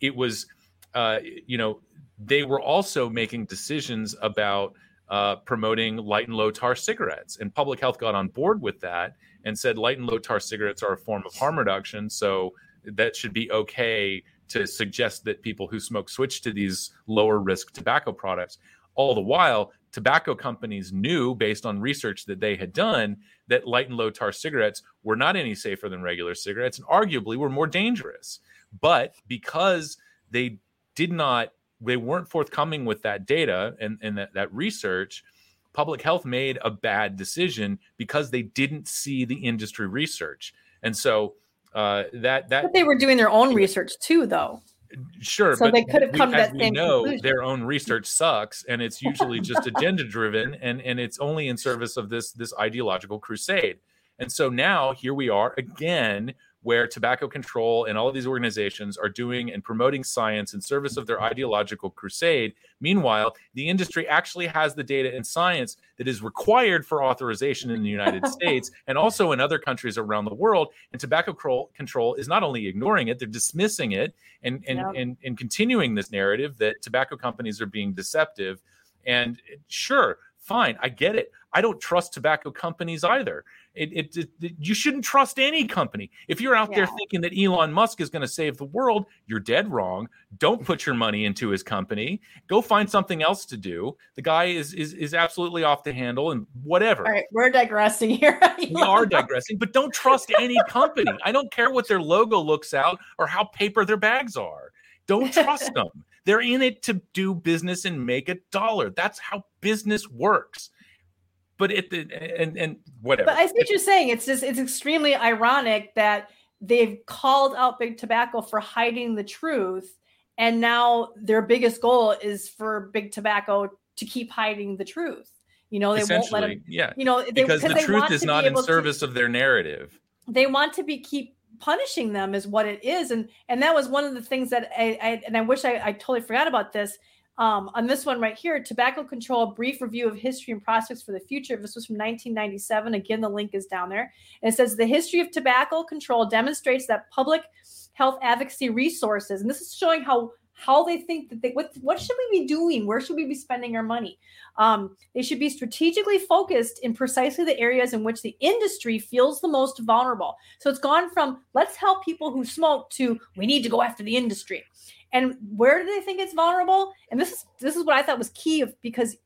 it was uh, you know they were also making decisions about uh, promoting light and low tar cigarettes. And public health got on board with that and said light and low tar cigarettes are a form of harm reduction. So that should be okay to suggest that people who smoke switch to these lower risk tobacco products. All the while, tobacco companies knew, based on research that they had done, that light and low tar cigarettes were not any safer than regular cigarettes and arguably were more dangerous. But because they did not, they weren't forthcoming with that data and, and that, that research, public health made a bad decision because they didn't see the industry research. And so uh, that that but they were doing their own research too, though. Sure, so they could have come we, to that same know, conclusion. Their own research sucks, and it's usually just agenda driven, and and it's only in service of this this ideological crusade. And so now here we are again where tobacco control and all of these organizations are doing and promoting science in service of their ideological crusade. Meanwhile, the industry actually has the data and science that is required for authorization in the United States and also in other countries around the world. And tobacco control is not only ignoring it, they're dismissing it and, and, and, and continuing this narrative that tobacco companies are being deceptive. And sure, fine, I get it. I don't trust tobacco companies either. It, it, it, you shouldn't trust any company. If you're out yeah. there thinking that Elon Musk is going to save the world, you're dead wrong. Don't put your money into his company. Go find something else to do. The guy is is is absolutely off the handle and whatever. All right, we're digressing here. we are digressing, but don't trust any company. I don't care what their logo looks out or how paper their bags are. Don't trust them. They're in it to do business and make a dollar. That's how business works but it and and whatever. But I see what you're saying. It's just it's extremely ironic that they've called out big tobacco for hiding the truth and now their biggest goal is for big tobacco to keep hiding the truth. You know, they won't let them. Yeah, you know, they, because the truth is not in service to, of their narrative. They want to be keep punishing them is what it is, and and that was one of the things that I, I and I wish I, I totally forgot about this. Um, on this one right here, tobacco control, brief review of history and prospects for the future. This was from 1997. Again, the link is down there. And it says the history of tobacco control demonstrates that public health advocacy resources, and this is showing how how they think that they what what should we be doing where should we be spending our money um, they should be strategically focused in precisely the areas in which the industry feels the most vulnerable so it's gone from let's help people who smoke to we need to go after the industry and where do they think it's vulnerable? And this is this is what i thought was key because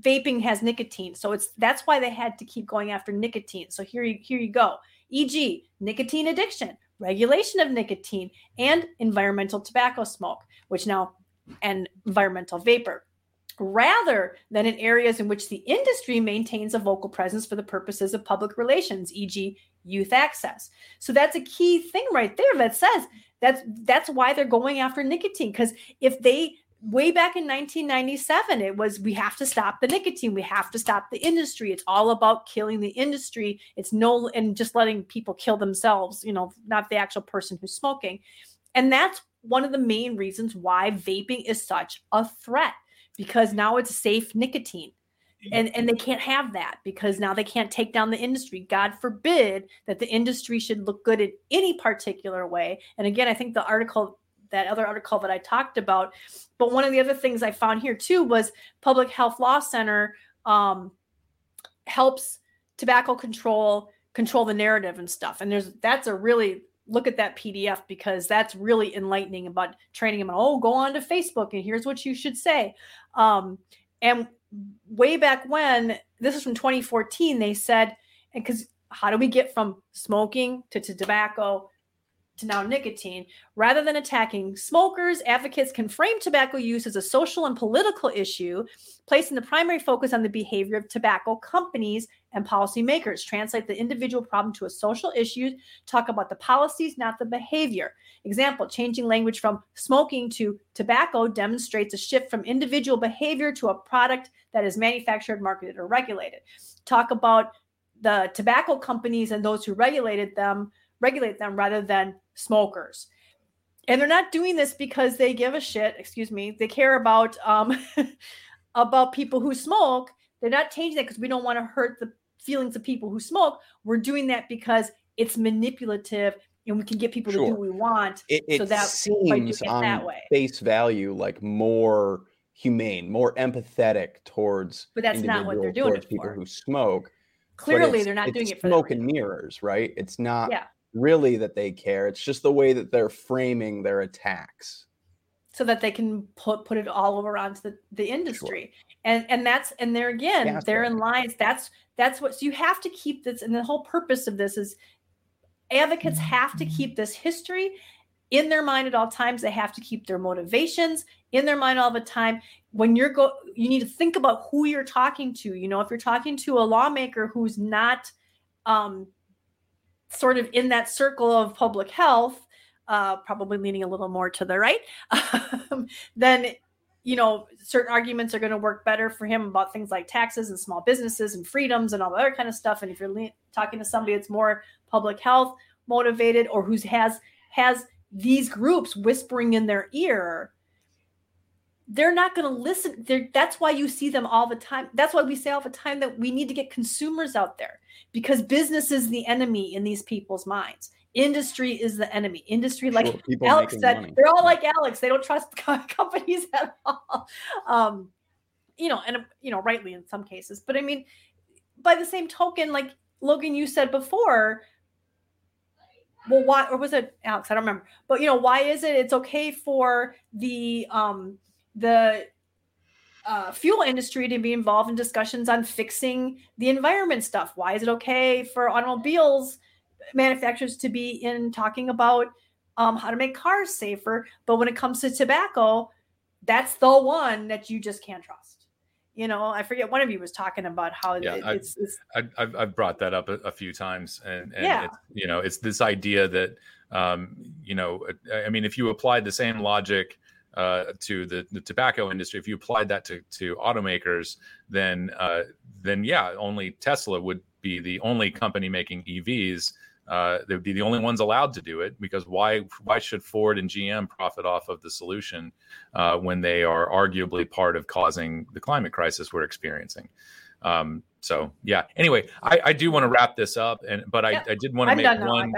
vaping has nicotine. So it's that's why they had to keep going after nicotine. So here you here you go. Eg nicotine addiction regulation of nicotine, and environmental tobacco smoke, which now and environmental vapor, rather than in areas in which the industry maintains a vocal presence for the purposes of public relations, e.g., youth access. So that's a key thing right there that says that's that's why they're going after nicotine because if they way back in 1997 it was we have to stop the nicotine. We have to stop the industry. It's all about killing the industry. It's no and just letting people kill themselves you know not the actual person who's smoking. And that's one of the main reasons why vaping is such a threat because now it's safe nicotine and and they can't have that because now they can't take down the industry god forbid that the industry should look good in any particular way and again i think the article that other article that I talked about. But one of the other things I found here too was Public Health Law Center um, helps tobacco control control the narrative and stuff. And there's that's a really look at that PDF because that's really enlightening about training them. Oh, go on to Facebook and here's what you should say. Um, and way back when, this is from 2014, they said, and because how do we get from smoking to, to tobacco to now nicotine. Rather than attacking smokers, advocates can frame tobacco use as a social and political issue, placing the primary focus on the behavior of tobacco companies and policymakers. Translate the individual problem to a social issue, talk about the policies, not the behavior. Example changing language from smoking to tobacco demonstrates a shift from individual behavior to a product that is manufactured, marketed, or regulated. Talk about the tobacco companies and those who regulated them regulate them rather than smokers. And they're not doing this because they give a shit, excuse me, they care about um about people who smoke. They're not changing that because we don't want to hurt the feelings of people who smoke. We're doing that because it's manipulative and we can get people sure. to do what we want. It, it so that seems on that way. face value like more humane, more empathetic towards. But that's not what they're doing. Towards people who smoke. Clearly, they're not doing it for smoke and mirrors, right? It's not. Yeah really that they care. It's just the way that they're framing their attacks. So that they can put put it all over onto the, the industry. Sure. And and that's and there again, yeah, therein lies that's that's what so you have to keep this and the whole purpose of this is advocates have to keep this history in their mind at all times. They have to keep their motivations in their mind all the time. When you're go you need to think about who you're talking to. You know, if you're talking to a lawmaker who's not um sort of in that circle of public health, uh, probably leaning a little more to the right, um, then you know certain arguments are going to work better for him about things like taxes and small businesses and freedoms and all the other kind of stuff. And if you're le- talking to somebody that's more public health motivated or who has has these groups whispering in their ear they're not going to listen. They're, that's why you see them all the time. That's why we say all the time that we need to get consumers out there because business is the enemy in these people's minds industry is the enemy. Industry like alex said money. they're all like alex. They don't trust companies at all. Um you know and you know rightly in some cases but i mean by the same token like logan you said before well why or was it alex? I don't remember. But you know why is it it's okay for the um the uh, fuel industry to be involved in discussions on fixing the environment stuff. Why is it okay for automobiles manufacturers to be in talking about um, how to make cars safer? But when it comes to tobacco, that's the one that you just can't trust. You know, I forget one of you was talking about how yeah, it, it's, it's I've, I've, brought that up a, a few times, and, and yeah. you know, it's this idea that um, you know, I mean, if you applied the same logic uh, to the, the tobacco industry, if you applied that to, to automakers, then uh, then yeah, only Tesla would be the only company making EVs. Uh, they would be the only ones allowed to do it because why why should Ford and GM profit off of the solution uh, when they are arguably part of causing the climate crisis we're experiencing? Um, so yeah. Anyway, I, I do want to wrap this up, and but I, I did want to make one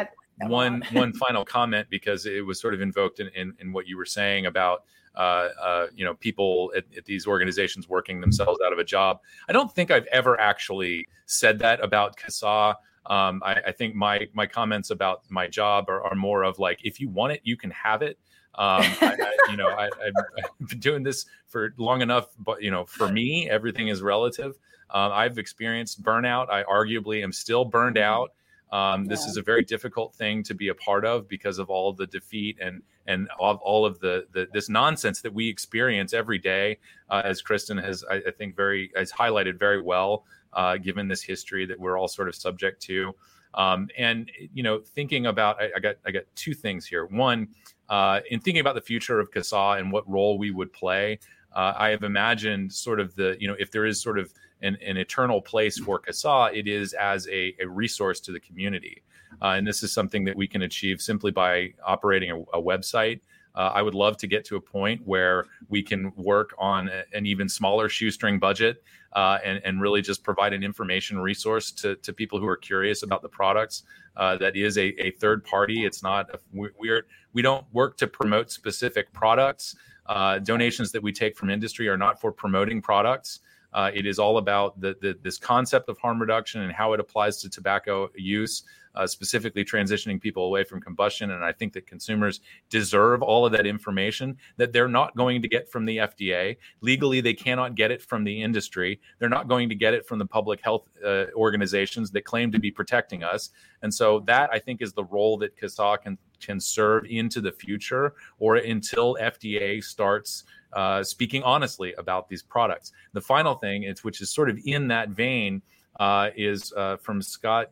one one final comment because it was sort of invoked in, in, in what you were saying about uh, uh, you know people at, at, these organizations working themselves out of a job. I don't think I've ever actually said that about CASAA. Um, I, I, think my my comments about my job are, are, more of like if you want it, you can have it. Um, I, I, you know, I, have been doing this for long enough, but you know, for me, everything is relative. Um, I've experienced burnout. I arguably am still burned mm-hmm. out. Um, this is a very difficult thing to be a part of because of all the defeat and and all, all of the, the this nonsense that we experience every day. Uh, as Kristen has, I, I, think, very has highlighted very well, uh, given this history that we're all sort of subject to. Um, and you know, thinking about, I, I, got I got two things here. One, uh, in thinking about the future of CASAA and what role we would play, uh, I have imagined sort of the you know if there is sort of an, an eternal place for CASAA, it is as a, a resource to the community. Uh, and this is something that we can achieve simply by operating a, a website. Uh, I would love to get to a point where we can work on a, an even smaller shoestring budget uh, and, and really just provide an information resource to, to people who are curious about the products. Uh, that is a, a third party. It's not, a, we, we're, we don't work to promote specific products. Uh, donations that we take from industry are not for promoting products. Uh, it is all about the, the, this concept of harm reduction and how it applies to tobacco use, uh, specifically transitioning people away from combustion. And I think that consumers deserve all of that information that they're not going to get from the FDA. Legally, they cannot get it from the industry. They're not going to get it from the public health uh, organizations that claim to be protecting us. And so that I think is the role that CASAA can can serve into the future or until FDA starts uh, speaking honestly about these products. The final thing, which is sort of in that vein, uh, is uh, from Scott.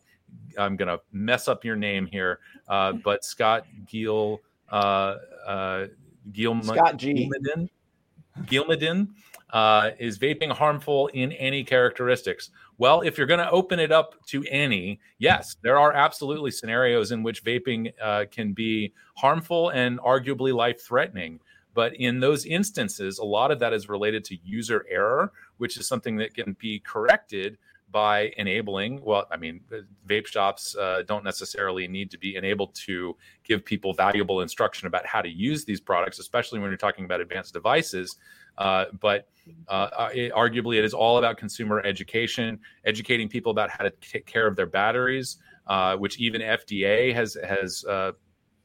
I'm going to mess up your name here, uh, but Scott Giel, uh, uh, Giel, Scott G. Gilmadin, Gilmadin uh, is vaping harmful in any characteristics? Well, if you're going to open it up to any, yes, there are absolutely scenarios in which vaping uh, can be harmful and arguably life threatening. But in those instances, a lot of that is related to user error, which is something that can be corrected by enabling well i mean vape shops uh, don't necessarily need to be enabled to give people valuable instruction about how to use these products especially when you're talking about advanced devices. Uh, but uh, it, arguably it is all about consumer education educating people about how to take care of their batteries uh, which even fda has has uh,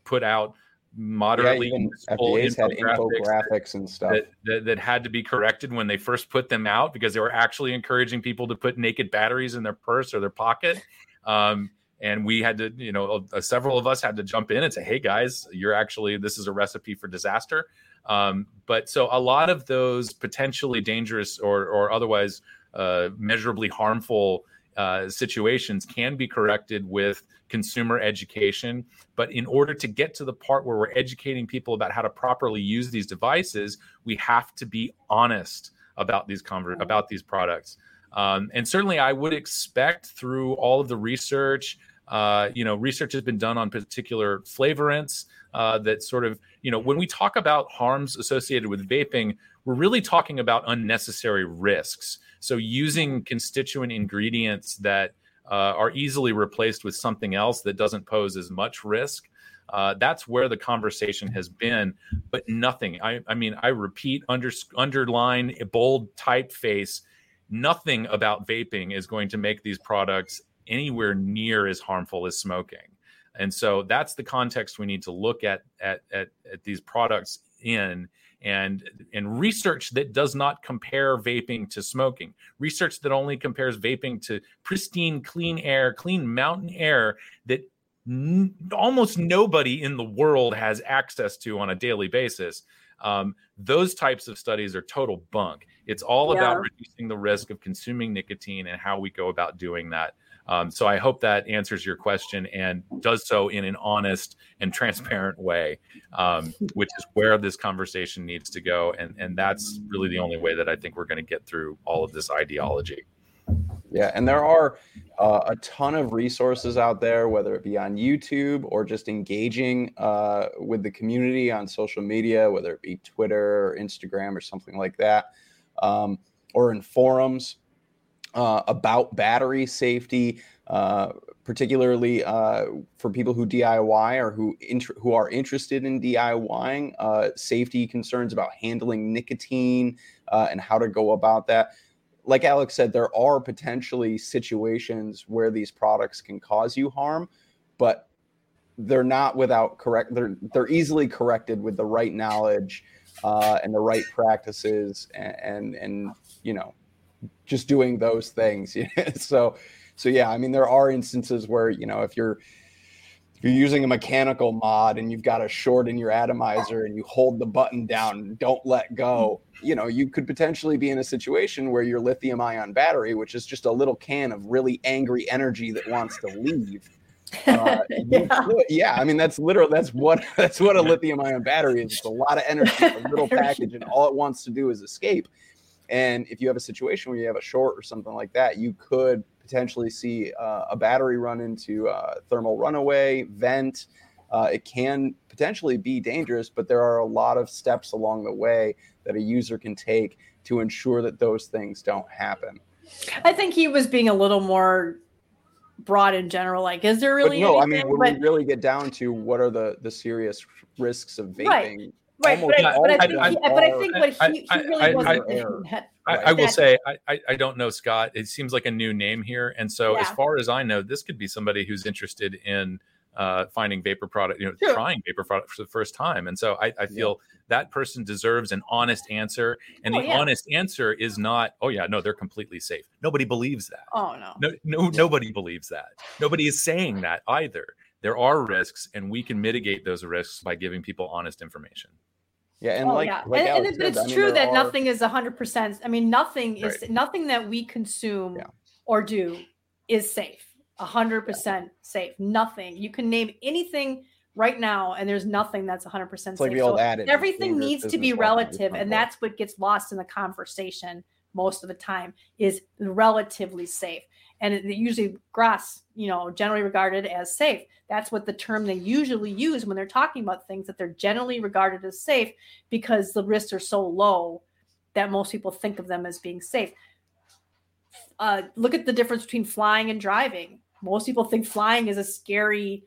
put out moderately yeah, FDA's had infographics and stuff that, that, that, had to be corrected when they first put them out because they were actually encouraging people to put naked batteries in their purse or their pocket. Um, and we had to, you know, uh, several of us had to jump in and say, "Hey guys, you're actually this is a recipe for disaster." Um, but so a lot of those potentially dangerous or or otherwise uh, measurably harmful uh, situations can be corrected with consumer education. But in order to get to the part where we're educating people about how to properly use these devices, we have to be honest about these conver- about these products. Um, and certainly, I would expect through all of the research, uh, you know, research has been done on particular flavorants uh, that sort of, you know, when we talk about harms associated with vaping, we're really talking about unnecessary risks. So using constituent ingredients that uh, are easily replaced with something else that doesn't pose as much risk. Uh, that's where the conversation has been, but nothing. I, I mean, I repeat, under, underline, bold typeface. Nothing about vaping is going to make these products anywhere near as harmful as smoking. And so that's the context we need to look at at, at, at these products in and and research that does not compare vaping to smoking research that only compares vaping to pristine clean air clean mountain air that n- almost nobody in the world has access to on a daily basis Um, those types of studies are total bunk. It's all yeah. about reducing the risk of consuming nicotine and how we go about doing that. Um, so I hope that answers your question and does so in an honest and transparent way, um, which is where this conversation needs to go. And, and that's really the only way that I think we're going to get through all of this ideology. Yeah, and there are uh, a ton of resources out there, whether it be on YouTube or just engaging uh, with the community on social media, whether it be Twitter or Instagram or something like that, um, or in forums uh, about battery safety, uh, particularly uh, for people who DIY or who who are interested in DIYing. Uh, safety concerns about handling nicotine and how to go about that like Alex said, there are potentially situations where these products can cause you harm, but they're not without correct. They're they're easily corrected with the right knowledge uh, and the right practices, and, and and you know, just doing those things. so so yeah, I mean, there are instances where you know if you're if you're using a mechanical mod and you've got a short in your atomizer and you hold the button down and don't let go, you know, you could potentially be in a situation where your lithium ion battery, which is just a little can of really angry energy that wants to leave. Uh, yeah. Yeah, I mean that's literally that's what that's what a lithium ion battery is. It's a lot of energy, a little package, and all it wants to do is escape. And if you have a situation where you have a short or something like that, you could potentially see uh, a battery run into uh, thermal runaway, vent. Uh, it can potentially be dangerous, but there are a lot of steps along the way that a user can take to ensure that those things don't happen. I think he was being a little more broad in general. Like, is there really? But no, anything? I mean, when but... we really get down to what are the the serious risks of vaping, right. Right, but I, but, I think, he, but I think what he, he really wasn't. I, I, will say I, I don't know Scott. It seems like a new name here, and so yeah. as far as I know, this could be somebody who's interested in uh, finding vapor product, you know, sure. trying vapor product for the first time. And so I, I feel yeah. that person deserves an honest answer. And oh, the yeah. honest answer is not, oh yeah, no, they're completely safe. Nobody believes that. Oh no. No, no, nobody believes that. Nobody is saying that either. There are risks, and we can mitigate those risks by giving people honest information. Yeah, and oh, like, yeah. like and, and but it's I mean, true that are... nothing is hundred percent. I mean, nothing is right. nothing that we consume yeah. or do is safe. hundred percent safe. Nothing. You can name anything right now, and there's nothing that's hundred percent safe. Like so everything needs to be relative, and that's what gets lost in the conversation most of the time. Is relatively safe and it, usually GRAS, you know, generally regarded as safe. That's what the term they usually use when they're talking about things that they're generally regarded as safe because the risks are so low that most people think of them as being safe. Uh, look at the difference between flying and driving. Most people think flying is a scary,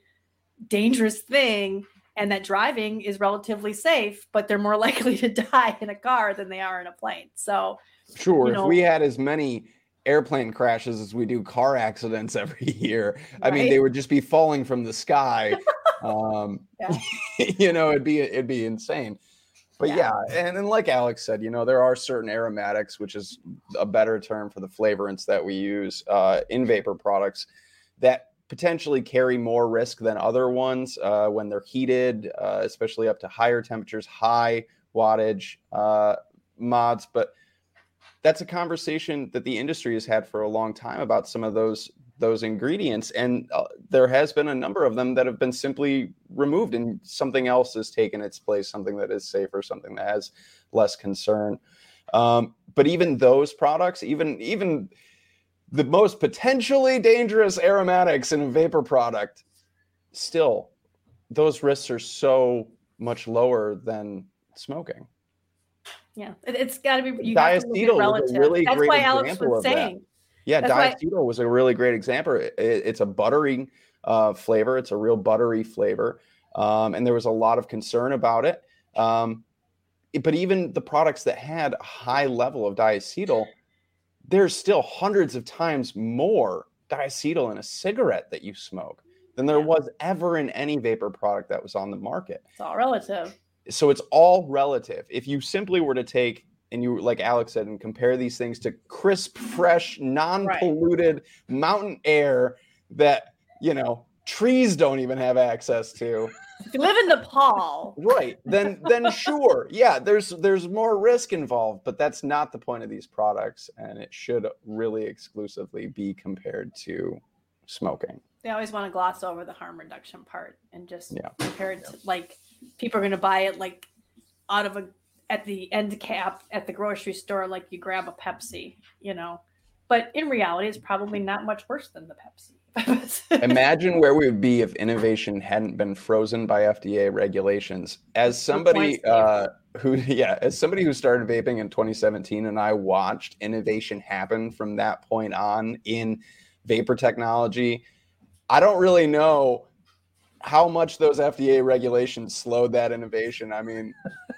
dangerous thing, and that driving is relatively safe, but they're more likely to die in a car than they are in a plane. So, sure, you know, if we had as many airplane crashes as we do car accidents every year. Right. I mean, they would just be falling from the sky. um, you know, it'd be it'd be insane. But yeah, yeah and, and like Alex said, you know, there are certain aromatics, which is a better term for the flavorants that we use uh, in vapor products, that potentially carry more risk than other ones uh, when they're heated, uh, especially up to higher temperatures, high wattage uh, mods. But that's a conversation that the industry has had for a long time about some of those those ingredients. And uh, there has been a number of them that have been simply removed and something else has taken its place something that is safer something that has less concern. Um, but even those products even even the most potentially dangerous aromatics in a vapor product still those risks are so much lower than smoking yeah, it, has got to be. You diacetyl was a really That's great why Alex was saying. That. Yeah, That's diacetyl why... was a really great example. It, it's a buttery uh, flavor. It's a real buttery flavor, um, and there was a lot of concern about it. Um, but even the products that had a high level of diacetyl, there's still hundreds of times more diacetyl in a cigarette that you smoke than there yeah. was ever in any vapor product that was on the market. It's all relative so it's all relative. If you simply were to take and you like Alex said and compare these things to crisp, fresh, non-polluted right. mountain air that, you know, trees don't even have access to. If you live in Nepal, right? Then then sure, yeah. There's there's more risk involved, but that's not the point of these products, and it should really exclusively be compared to smoking. They always want to gloss over the harm reduction part and just yeah. compare it to like people are going to buy it like out of a at the end cap at the grocery store, like you grab a Pepsi, you know. But in reality, it's probably not much worse than the Pepsi. Imagine where we would be if innovation hadn't been frozen by FDA regulations. As somebody uh, who, yeah, as somebody who started vaping in 2017, and I watched innovation happen from that point on in vapor technology, I don't really know how much those FDA regulations slowed that innovation. I mean,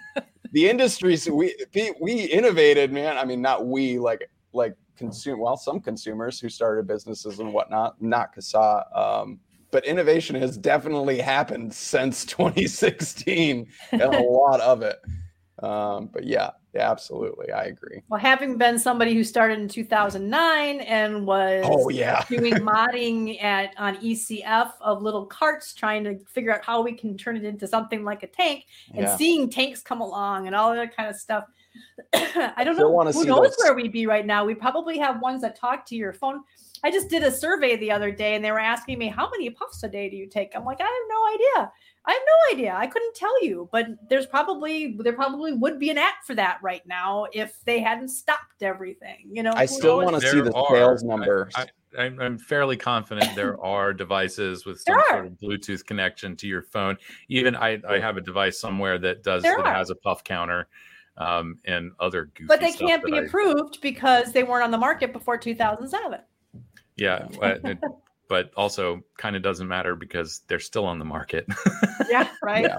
the industries we we innovated, man. I mean, not we like like consume well some consumers who started businesses and whatnot not CASAA um, but innovation has definitely happened since 2016 and a lot of it um, but yeah, yeah absolutely i agree well having been somebody who started in 2009 and was oh yeah doing modding at on ecf of little carts trying to figure out how we can turn it into something like a tank and yeah. seeing tanks come along and all that kind of stuff I don't know. Who knows those. where we'd be right now? We probably have ones that talk to your phone. I just did a survey the other day and they were asking me, How many puffs a day do you take? I'm like, I have no idea. I have no idea. I couldn't tell you, but there's probably there probably would be an app for that right now if they hadn't stopped everything. You know, I still want to see the are, sales number. I, I, I'm fairly confident there are devices with some sort of Bluetooth connection to your phone. Even I, I have a device somewhere that does there that are. has a puff counter um, and other goofy But they can't be I, approved because they weren't on the market before 2007. Yeah, it, but also kind of doesn't matter because they're still on the market. yeah, right. Yeah.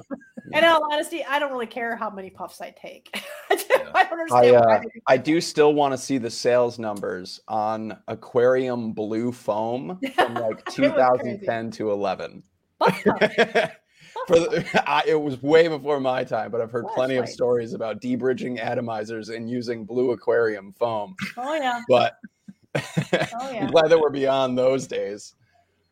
And in all honesty, I don't really care how many puffs I take. I don't understand. I, uh, I do still want to see the sales numbers on aquarium blue foam from like 2010 to 11. for the, I, it was way before my time, but I've heard plenty of stories about debridging atomizers and using blue aquarium foam. Oh yeah. But oh, yeah. I'm glad that we're beyond those days.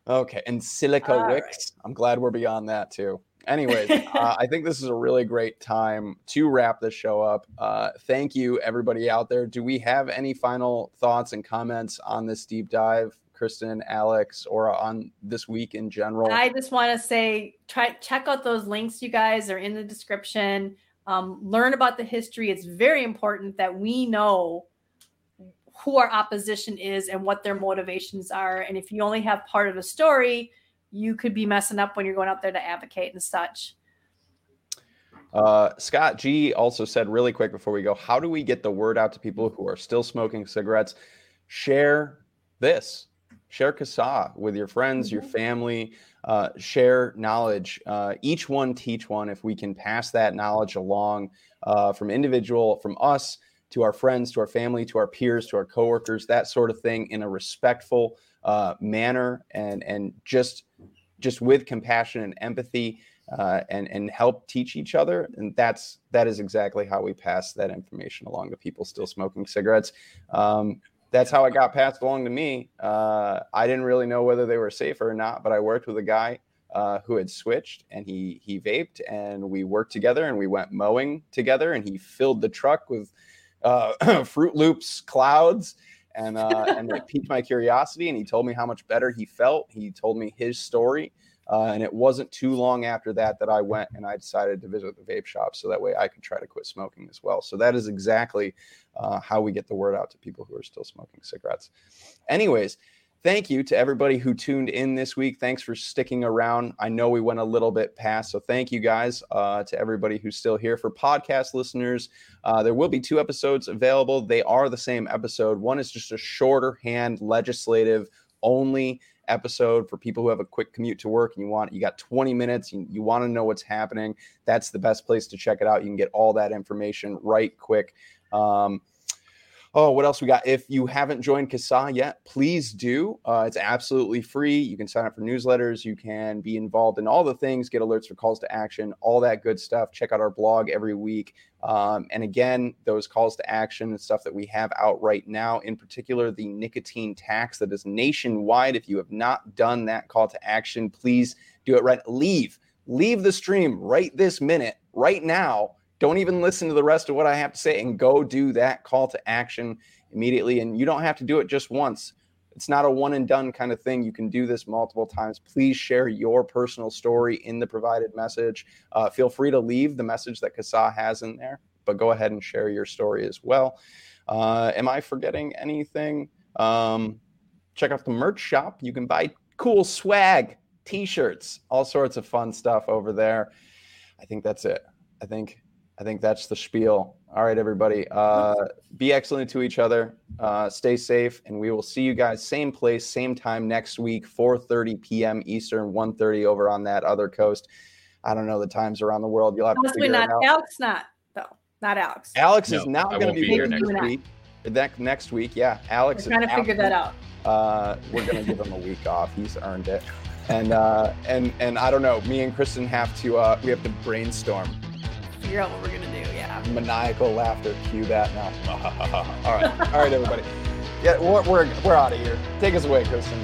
Okay, and silica All wicks. Right. I'm glad we're beyond that too. Anyways, uh, I think this is a really great time to wrap the show up. Uh, thank you, everybody out there. Do we have any final thoughts and comments on this deep dive? Kristen, Alex, or on this week in general? I just want to say, try check out those links, you guys. are in the description. Um, learn about the history. It's very important that we know who our opposition is and what their motivations are. And if you only have part of the story, you could be messing up when you're going out there to advocate and such. Uh, Scott G also said really quick before we go, how do we get the word out to people who are still smoking cigarettes? Share this share CASAA with your friends, your mm-hmm. family, uh, share knowledge. Uh, each one teach one. If we can pass that knowledge along uh, from individual, from us to our friends, to our family, to our peers, to our coworkers, that sort of thing in a respectful uh, manner and and just just with compassion and empathy. Uh, and and help teach each other, and that's that is exactly how we pass that information along to people still smoking cigarettes. Um, that's how it got passed along to me. Uh, I didn't really know whether they were safe or not, but I worked with a guy uh, who had switched and he he vaped and we worked together and we went mowing together and he filled the truck with uh, Froot Loops clouds and uh, and it piqued my curiosity and he told me how much better he felt. He told me his story uh, and it wasn't too long after that that I went and I decided to visit the vape shop so that way I could try to quit smoking as well. So that is exactly uh, how we get the word out to people who are still smoking cigarettes. Anyways, thank you to everybody who tuned in this week. Thanks for sticking around. I know we went a little bit past, so thank you guys uh, to everybody who's still here. For podcast listeners, uh, there will be two episodes available. They are the same episode. One is just a shorter hand legislative only episode for people who have a quick commute to work and you want you got 20 minutes you, you want to know what's happening that's the best place to check it out you can get all that information right quick um, Oh, what else we got? If you haven't joined CASAA yet, please do. Uh, it's absolutely free. You can sign up for newsletters. You can be involved in all the things, get alerts for calls to action, all that good stuff. Check out our blog every week. Um, and again, those calls to action and stuff that we have out right now, in particular, the nicotine tax that is nationwide. If you have not done that call to action, please do it right. Leave, leave the stream right this minute, right now don't even listen to the rest of what I have to say and go do that call to action immediately. And you don't have to do it just once. It's not a one and done kind of thing. You can do this multiple times. Please share your personal story in the provided message. Uh, feel free to leave the message that CASAA has in there, but go ahead and share your story as well. Uh, am I forgetting anything? Um, check out the merch shop. You can buy cool swag, t shirts, all sorts of fun stuff over there. I think that's it. I think I think that's the spiel. All right, everybody. Uh, be excellent to each other. Uh, stay safe, and we will see you guys same place, same time next week, 4:30 p.m. Eastern, 1:30 over on that other coast. I don't know the times around the world. You'll have to figure not it out. Alex, not though, not Alex. Alex No, is not going to be be here here next next week. That next week, yeah. Alex We're trying to figure that out. uh, we're gonna give him a week off. He's earned it. And uh, and and I don't know. Me and Kristen have to uh, we have to brainstorm. Figure out what we're gonna do. Yeah. Maniacal laughter. Cue that now. all right, all right, everybody. Yeah, we're we're, we're out of here. Take us away, Kristen.